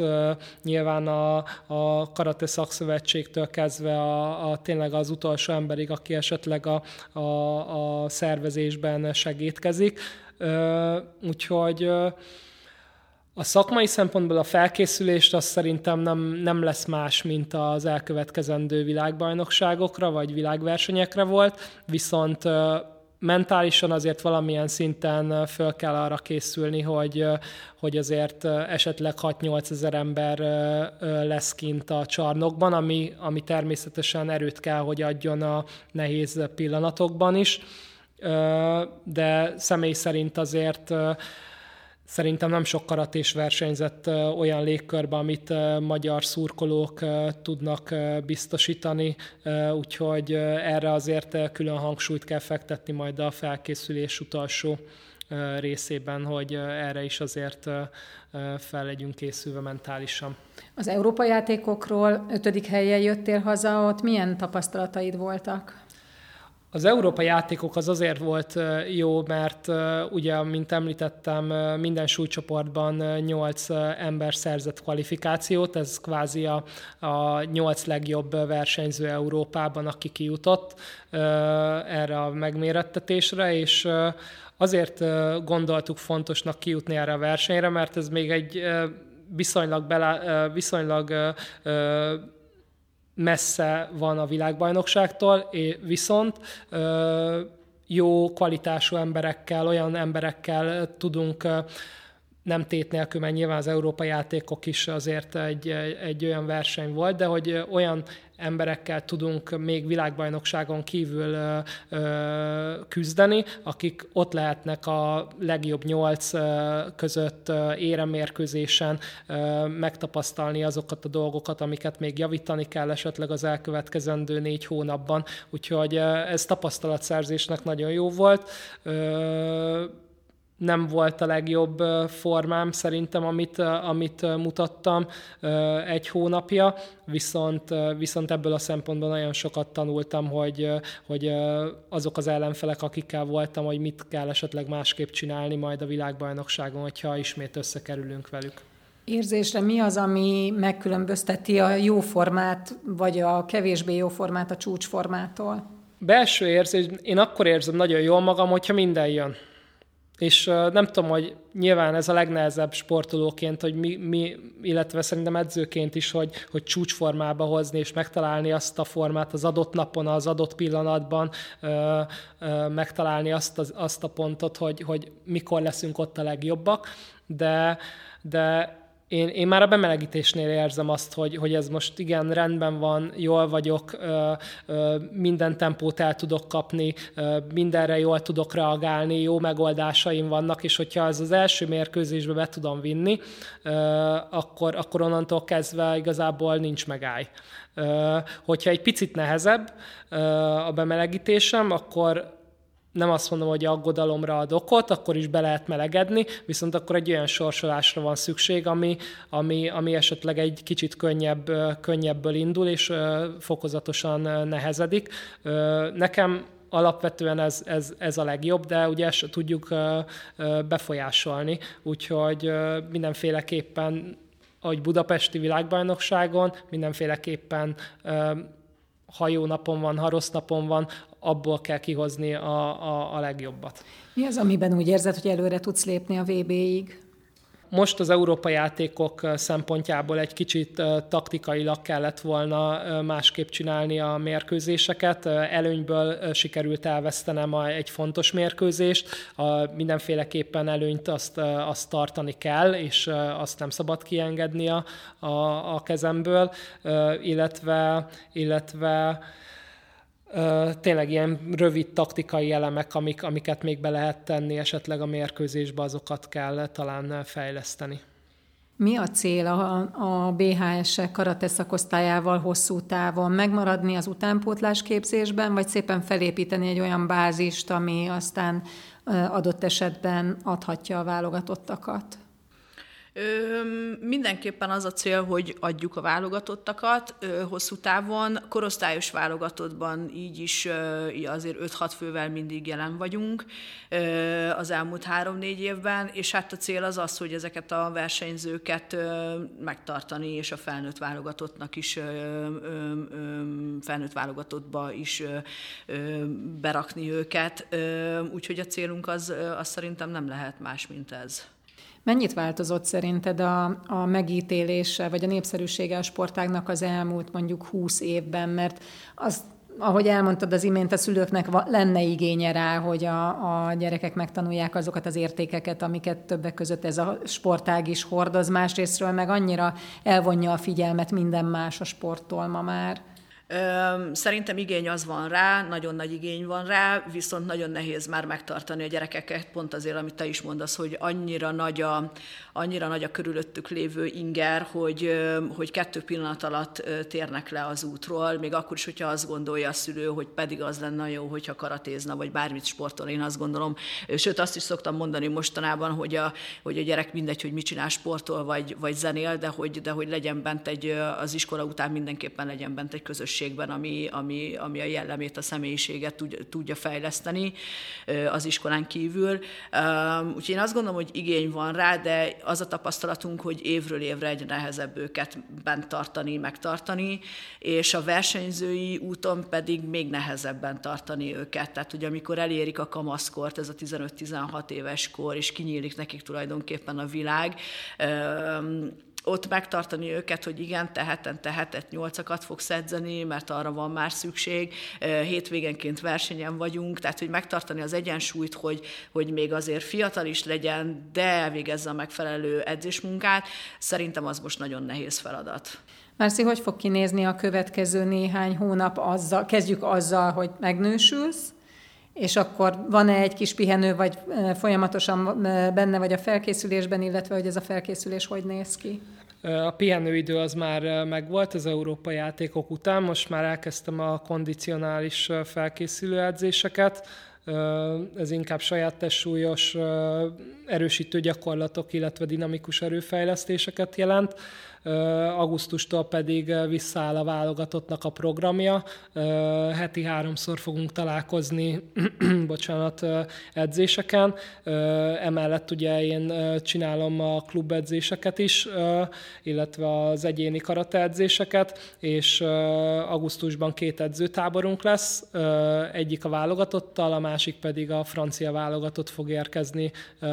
Nyilván a, a Karate Szakszövetségtől kezdve a, a tényleg az utolsó emberig, aki esetleg a, a, a szervezésben segítkezik. Úgyhogy A szakmai szempontból a felkészülést azt szerintem nem, nem lesz más, mint az elkövetkezendő világbajnokságokra vagy világversenyekre volt, viszont mentálisan azért valamilyen szinten föl kell arra készülni, hogy, hogy azért esetleg 6-8 ezer ember lesz kint a csarnokban, ami, ami természetesen erőt kell, hogy adjon a nehéz pillanatokban is, de személy szerint azért Szerintem nem sok karatés versenyzett olyan légkörbe, amit magyar szurkolók tudnak biztosítani, úgyhogy erre azért külön hangsúlyt kell fektetni majd a felkészülés utolsó részében, hogy erre is azért fel legyünk készülve mentálisan. Az Európa játékokról ötödik helyen jöttél haza, ott milyen tapasztalataid voltak? Az Európa játékok az azért volt jó, mert ugye, mint említettem, minden súlycsoportban 8 ember szerzett kvalifikációt, ez kvázi a, a 8 legjobb versenyző Európában, aki kijutott erre a megmérettetésre, és azért gondoltuk fontosnak kijutni erre a versenyre, mert ez még egy viszonylag, belá, viszonylag messze van a világbajnokságtól, viszont jó kvalitású emberekkel, olyan emberekkel tudunk nem tét nélkül, mert nyilván az Európa játékok is azért egy, egy olyan verseny volt, de hogy olyan emberekkel tudunk még világbajnokságon kívül küzdeni, akik ott lehetnek a legjobb nyolc között éremérkőzésen megtapasztalni azokat a dolgokat, amiket még javítani kell esetleg az elkövetkezendő négy hónapban. Úgyhogy ez tapasztalatszerzésnek nagyon jó volt. Nem volt a legjobb formám szerintem, amit, amit mutattam egy hónapja, viszont, viszont ebből a szempontból nagyon sokat tanultam, hogy, hogy azok az ellenfelek, akikkel voltam, hogy mit kell esetleg másképp csinálni majd a világbajnokságon, hogyha ismét összekerülünk velük. Érzésre mi az, ami megkülönbözteti a jó formát, vagy a kevésbé jó formát a csúcsformától? Belső érzés, én akkor érzem nagyon jól magam, hogyha minden jön és nem tudom, hogy nyilván ez a legnehezebb sportolóként, hogy mi, mi illetve szerintem edzőként is, hogy, hogy csúcsformába hozni és megtalálni azt a formát az adott napon, az adott pillanatban, ö, ö, megtalálni azt, az, azt a pontot, hogy, hogy mikor leszünk ott a legjobbak, de, de én, én már a bemelegítésnél érzem azt, hogy, hogy ez most igen, rendben van, jól vagyok, ö, ö, minden tempót el tudok kapni, ö, mindenre jól tudok reagálni, jó megoldásaim vannak, és hogyha ez az első mérkőzésbe be tudom vinni, ö, akkor, akkor onnantól kezdve igazából nincs megáll. Ö, hogyha egy picit nehezebb ö, a bemelegítésem, akkor nem azt mondom, hogy aggodalomra ad okot, akkor is be lehet melegedni, viszont akkor egy olyan sorsolásra van szükség, ami, ami, ami esetleg egy kicsit könnyebb, könnyebből indul, és fokozatosan nehezedik. Nekem alapvetően ez, ez, ez a legjobb, de ugye ezt tudjuk befolyásolni, úgyhogy mindenféleképpen ahogy Budapesti világbajnokságon, mindenféleképpen ha jó napon van, ha rossz napon van, abból kell kihozni a, a, a legjobbat. Mi az, amiben úgy érzed, hogy előre tudsz lépni a VB-ig? Most az Európa játékok szempontjából egy kicsit taktikailag kellett volna másképp csinálni a mérkőzéseket. Előnyből sikerült elvesztenem egy fontos mérkőzést. Mindenféleképpen előnyt azt, azt tartani kell, és azt nem szabad kiengedni a, a, a kezemből, illetve, illetve tényleg ilyen rövid taktikai elemek, amik, amiket még be lehet tenni esetleg a mérkőzésbe, azokat kell talán fejleszteni. Mi a cél a, a BHS-e karate szakosztályával hosszú távon? Megmaradni az utánpótlás képzésben, vagy szépen felépíteni egy olyan bázist, ami aztán adott esetben adhatja a válogatottakat? Ö, mindenképpen az a cél, hogy adjuk a válogatottakat ö, hosszú távon. Korosztályos válogatottban így is ö, azért 5-6 fővel mindig jelen vagyunk ö, az elmúlt 3-4 évben, és hát a cél az az, hogy ezeket a versenyzőket ö, megtartani, és a felnőtt válogatottnak is ö, ö, ö, felnőtt válogatottba is ö, ö, berakni őket. Úgyhogy a célunk az, az szerintem nem lehet más, mint ez. Mennyit változott szerinted a, a megítélése, vagy a népszerűsége a sportágnak az elmúlt mondjuk 20 évben? Mert az ahogy elmondtad az imént, a szülőknek lenne igénye rá, hogy a, a gyerekek megtanulják azokat az értékeket, amiket többek között ez a sportág is hordoz, másrésztről meg annyira elvonja a figyelmet minden más a sporttól ma már. Szerintem igény az van rá, nagyon nagy igény van rá, viszont nagyon nehéz már megtartani a gyerekeket, pont azért, amit te is mondasz, hogy annyira nagy a, annyira nagy a körülöttük lévő inger, hogy, hogy kettő pillanat alatt térnek le az útról, még akkor is, hogyha azt gondolja a szülő, hogy pedig az lenne jó, hogyha karatézna, vagy bármit sportol, én azt gondolom. Sőt, azt is szoktam mondani mostanában, hogy a, hogy a gyerek mindegy, hogy mit csinál, sportol, vagy, vagy zenél, de hogy, de hogy legyen bent egy, az iskola után mindenképpen legyen bent egy közösségben, ami, ami, ami a jellemét, a személyiséget tudja fejleszteni az iskolán kívül. Úgyhogy én azt gondolom, hogy igény van rá, de az a tapasztalatunk, hogy évről évre egyre nehezebb őket bent tartani, megtartani, és a versenyzői úton pedig még nehezebben tartani őket. Tehát, hogy amikor elérik a kamaszkort, ez a 15-16 éves kor, és kinyílik nekik tulajdonképpen a világ, ott megtartani őket, hogy igen, te hetente hetet, nyolcakat fogsz edzeni, mert arra van már szükség, hétvégenként versenyen vagyunk, tehát hogy megtartani az egyensúlyt, hogy, hogy még azért fiatal is legyen, de elvégezze a megfelelő edzésmunkát, szerintem az most nagyon nehéz feladat. Márci, hogy fog kinézni a következő néhány hónap? Azzal, kezdjük azzal, hogy megnősülsz, és akkor van-e egy kis pihenő, vagy folyamatosan benne vagy a felkészülésben, illetve hogy ez a felkészülés hogy néz ki? A pihenőidő az már megvolt az Európai játékok után, most már elkezdtem a kondicionális felkészülő edzéseket, ez inkább saját testsúlyos erősítő gyakorlatok, illetve dinamikus erőfejlesztéseket jelent augusztustól pedig visszaáll a válogatottnak a programja. Heti háromszor fogunk találkozni, *clears throat* bocsánat, edzéseken. Emellett ugye én csinálom a klubedzéseket is, illetve az egyéni karate edzéseket, és augusztusban két edzőtáborunk lesz, egyik a válogatottal, a másik pedig a francia válogatott fog érkezni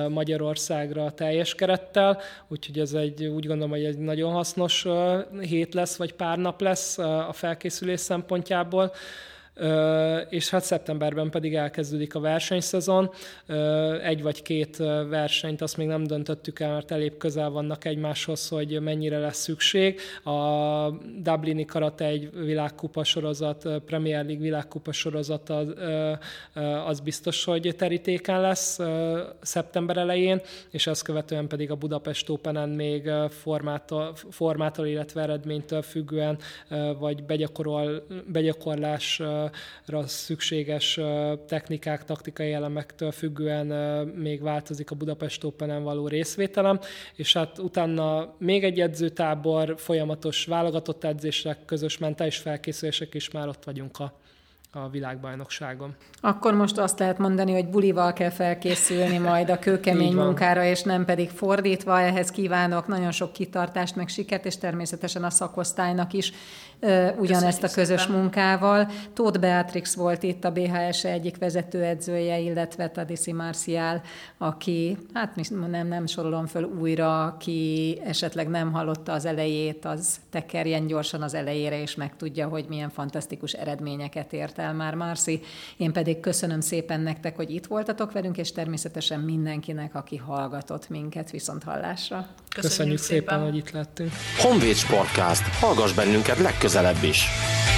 Magyarországra teljes kerettel, úgyhogy ez egy, úgy gondolom, hogy egy nagyon hasznos hét lesz, vagy pár nap lesz a felkészülés szempontjából és hát szeptemberben pedig elkezdődik a versenyszezon. Egy vagy két versenyt azt még nem döntöttük el, mert elég közel vannak egymáshoz, hogy mennyire lesz szükség. A Dublini Karate egy világkupa sorozat, Premier League világkupa sorozat az, az biztos, hogy terítéken lesz szeptember elején, és azt követően pedig a Budapest Open-en még formától, formától, illetve eredménytől függően, vagy begyakorol, begyakorlás szükséges technikák, taktikai elemektől függően még változik a Budapest open való részvételem, és hát utána még egy edzőtábor, folyamatos válogatott edzések, közös mentális felkészülések is már ott vagyunk a a világbajnokságon. Akkor most azt lehet mondani, hogy bulival kell felkészülni majd a *laughs* kőkemény munkára, és nem pedig fordítva. Ehhez kívánok nagyon sok kitartást, meg sikert, és természetesen a szakosztálynak is ugyanezt a közös szépen. munkával. Tóth Beatrix volt itt a BHS egyik vezetőedzője, illetve Tadiszi Marcial, aki, hát nem, nem sorolom föl újra, aki esetleg nem hallotta az elejét, az tekerjen gyorsan az elejére, és megtudja, hogy milyen fantasztikus eredményeket ért el már Marci. Én pedig köszönöm szépen nektek, hogy itt voltatok velünk, és természetesen mindenkinek, aki hallgatott minket viszont hallásra. Köszönjük, Köszönjük szépen, szépen, hogy itt lettünk. Honvéd Sportcast. Hallgass bennünket legközelebb is.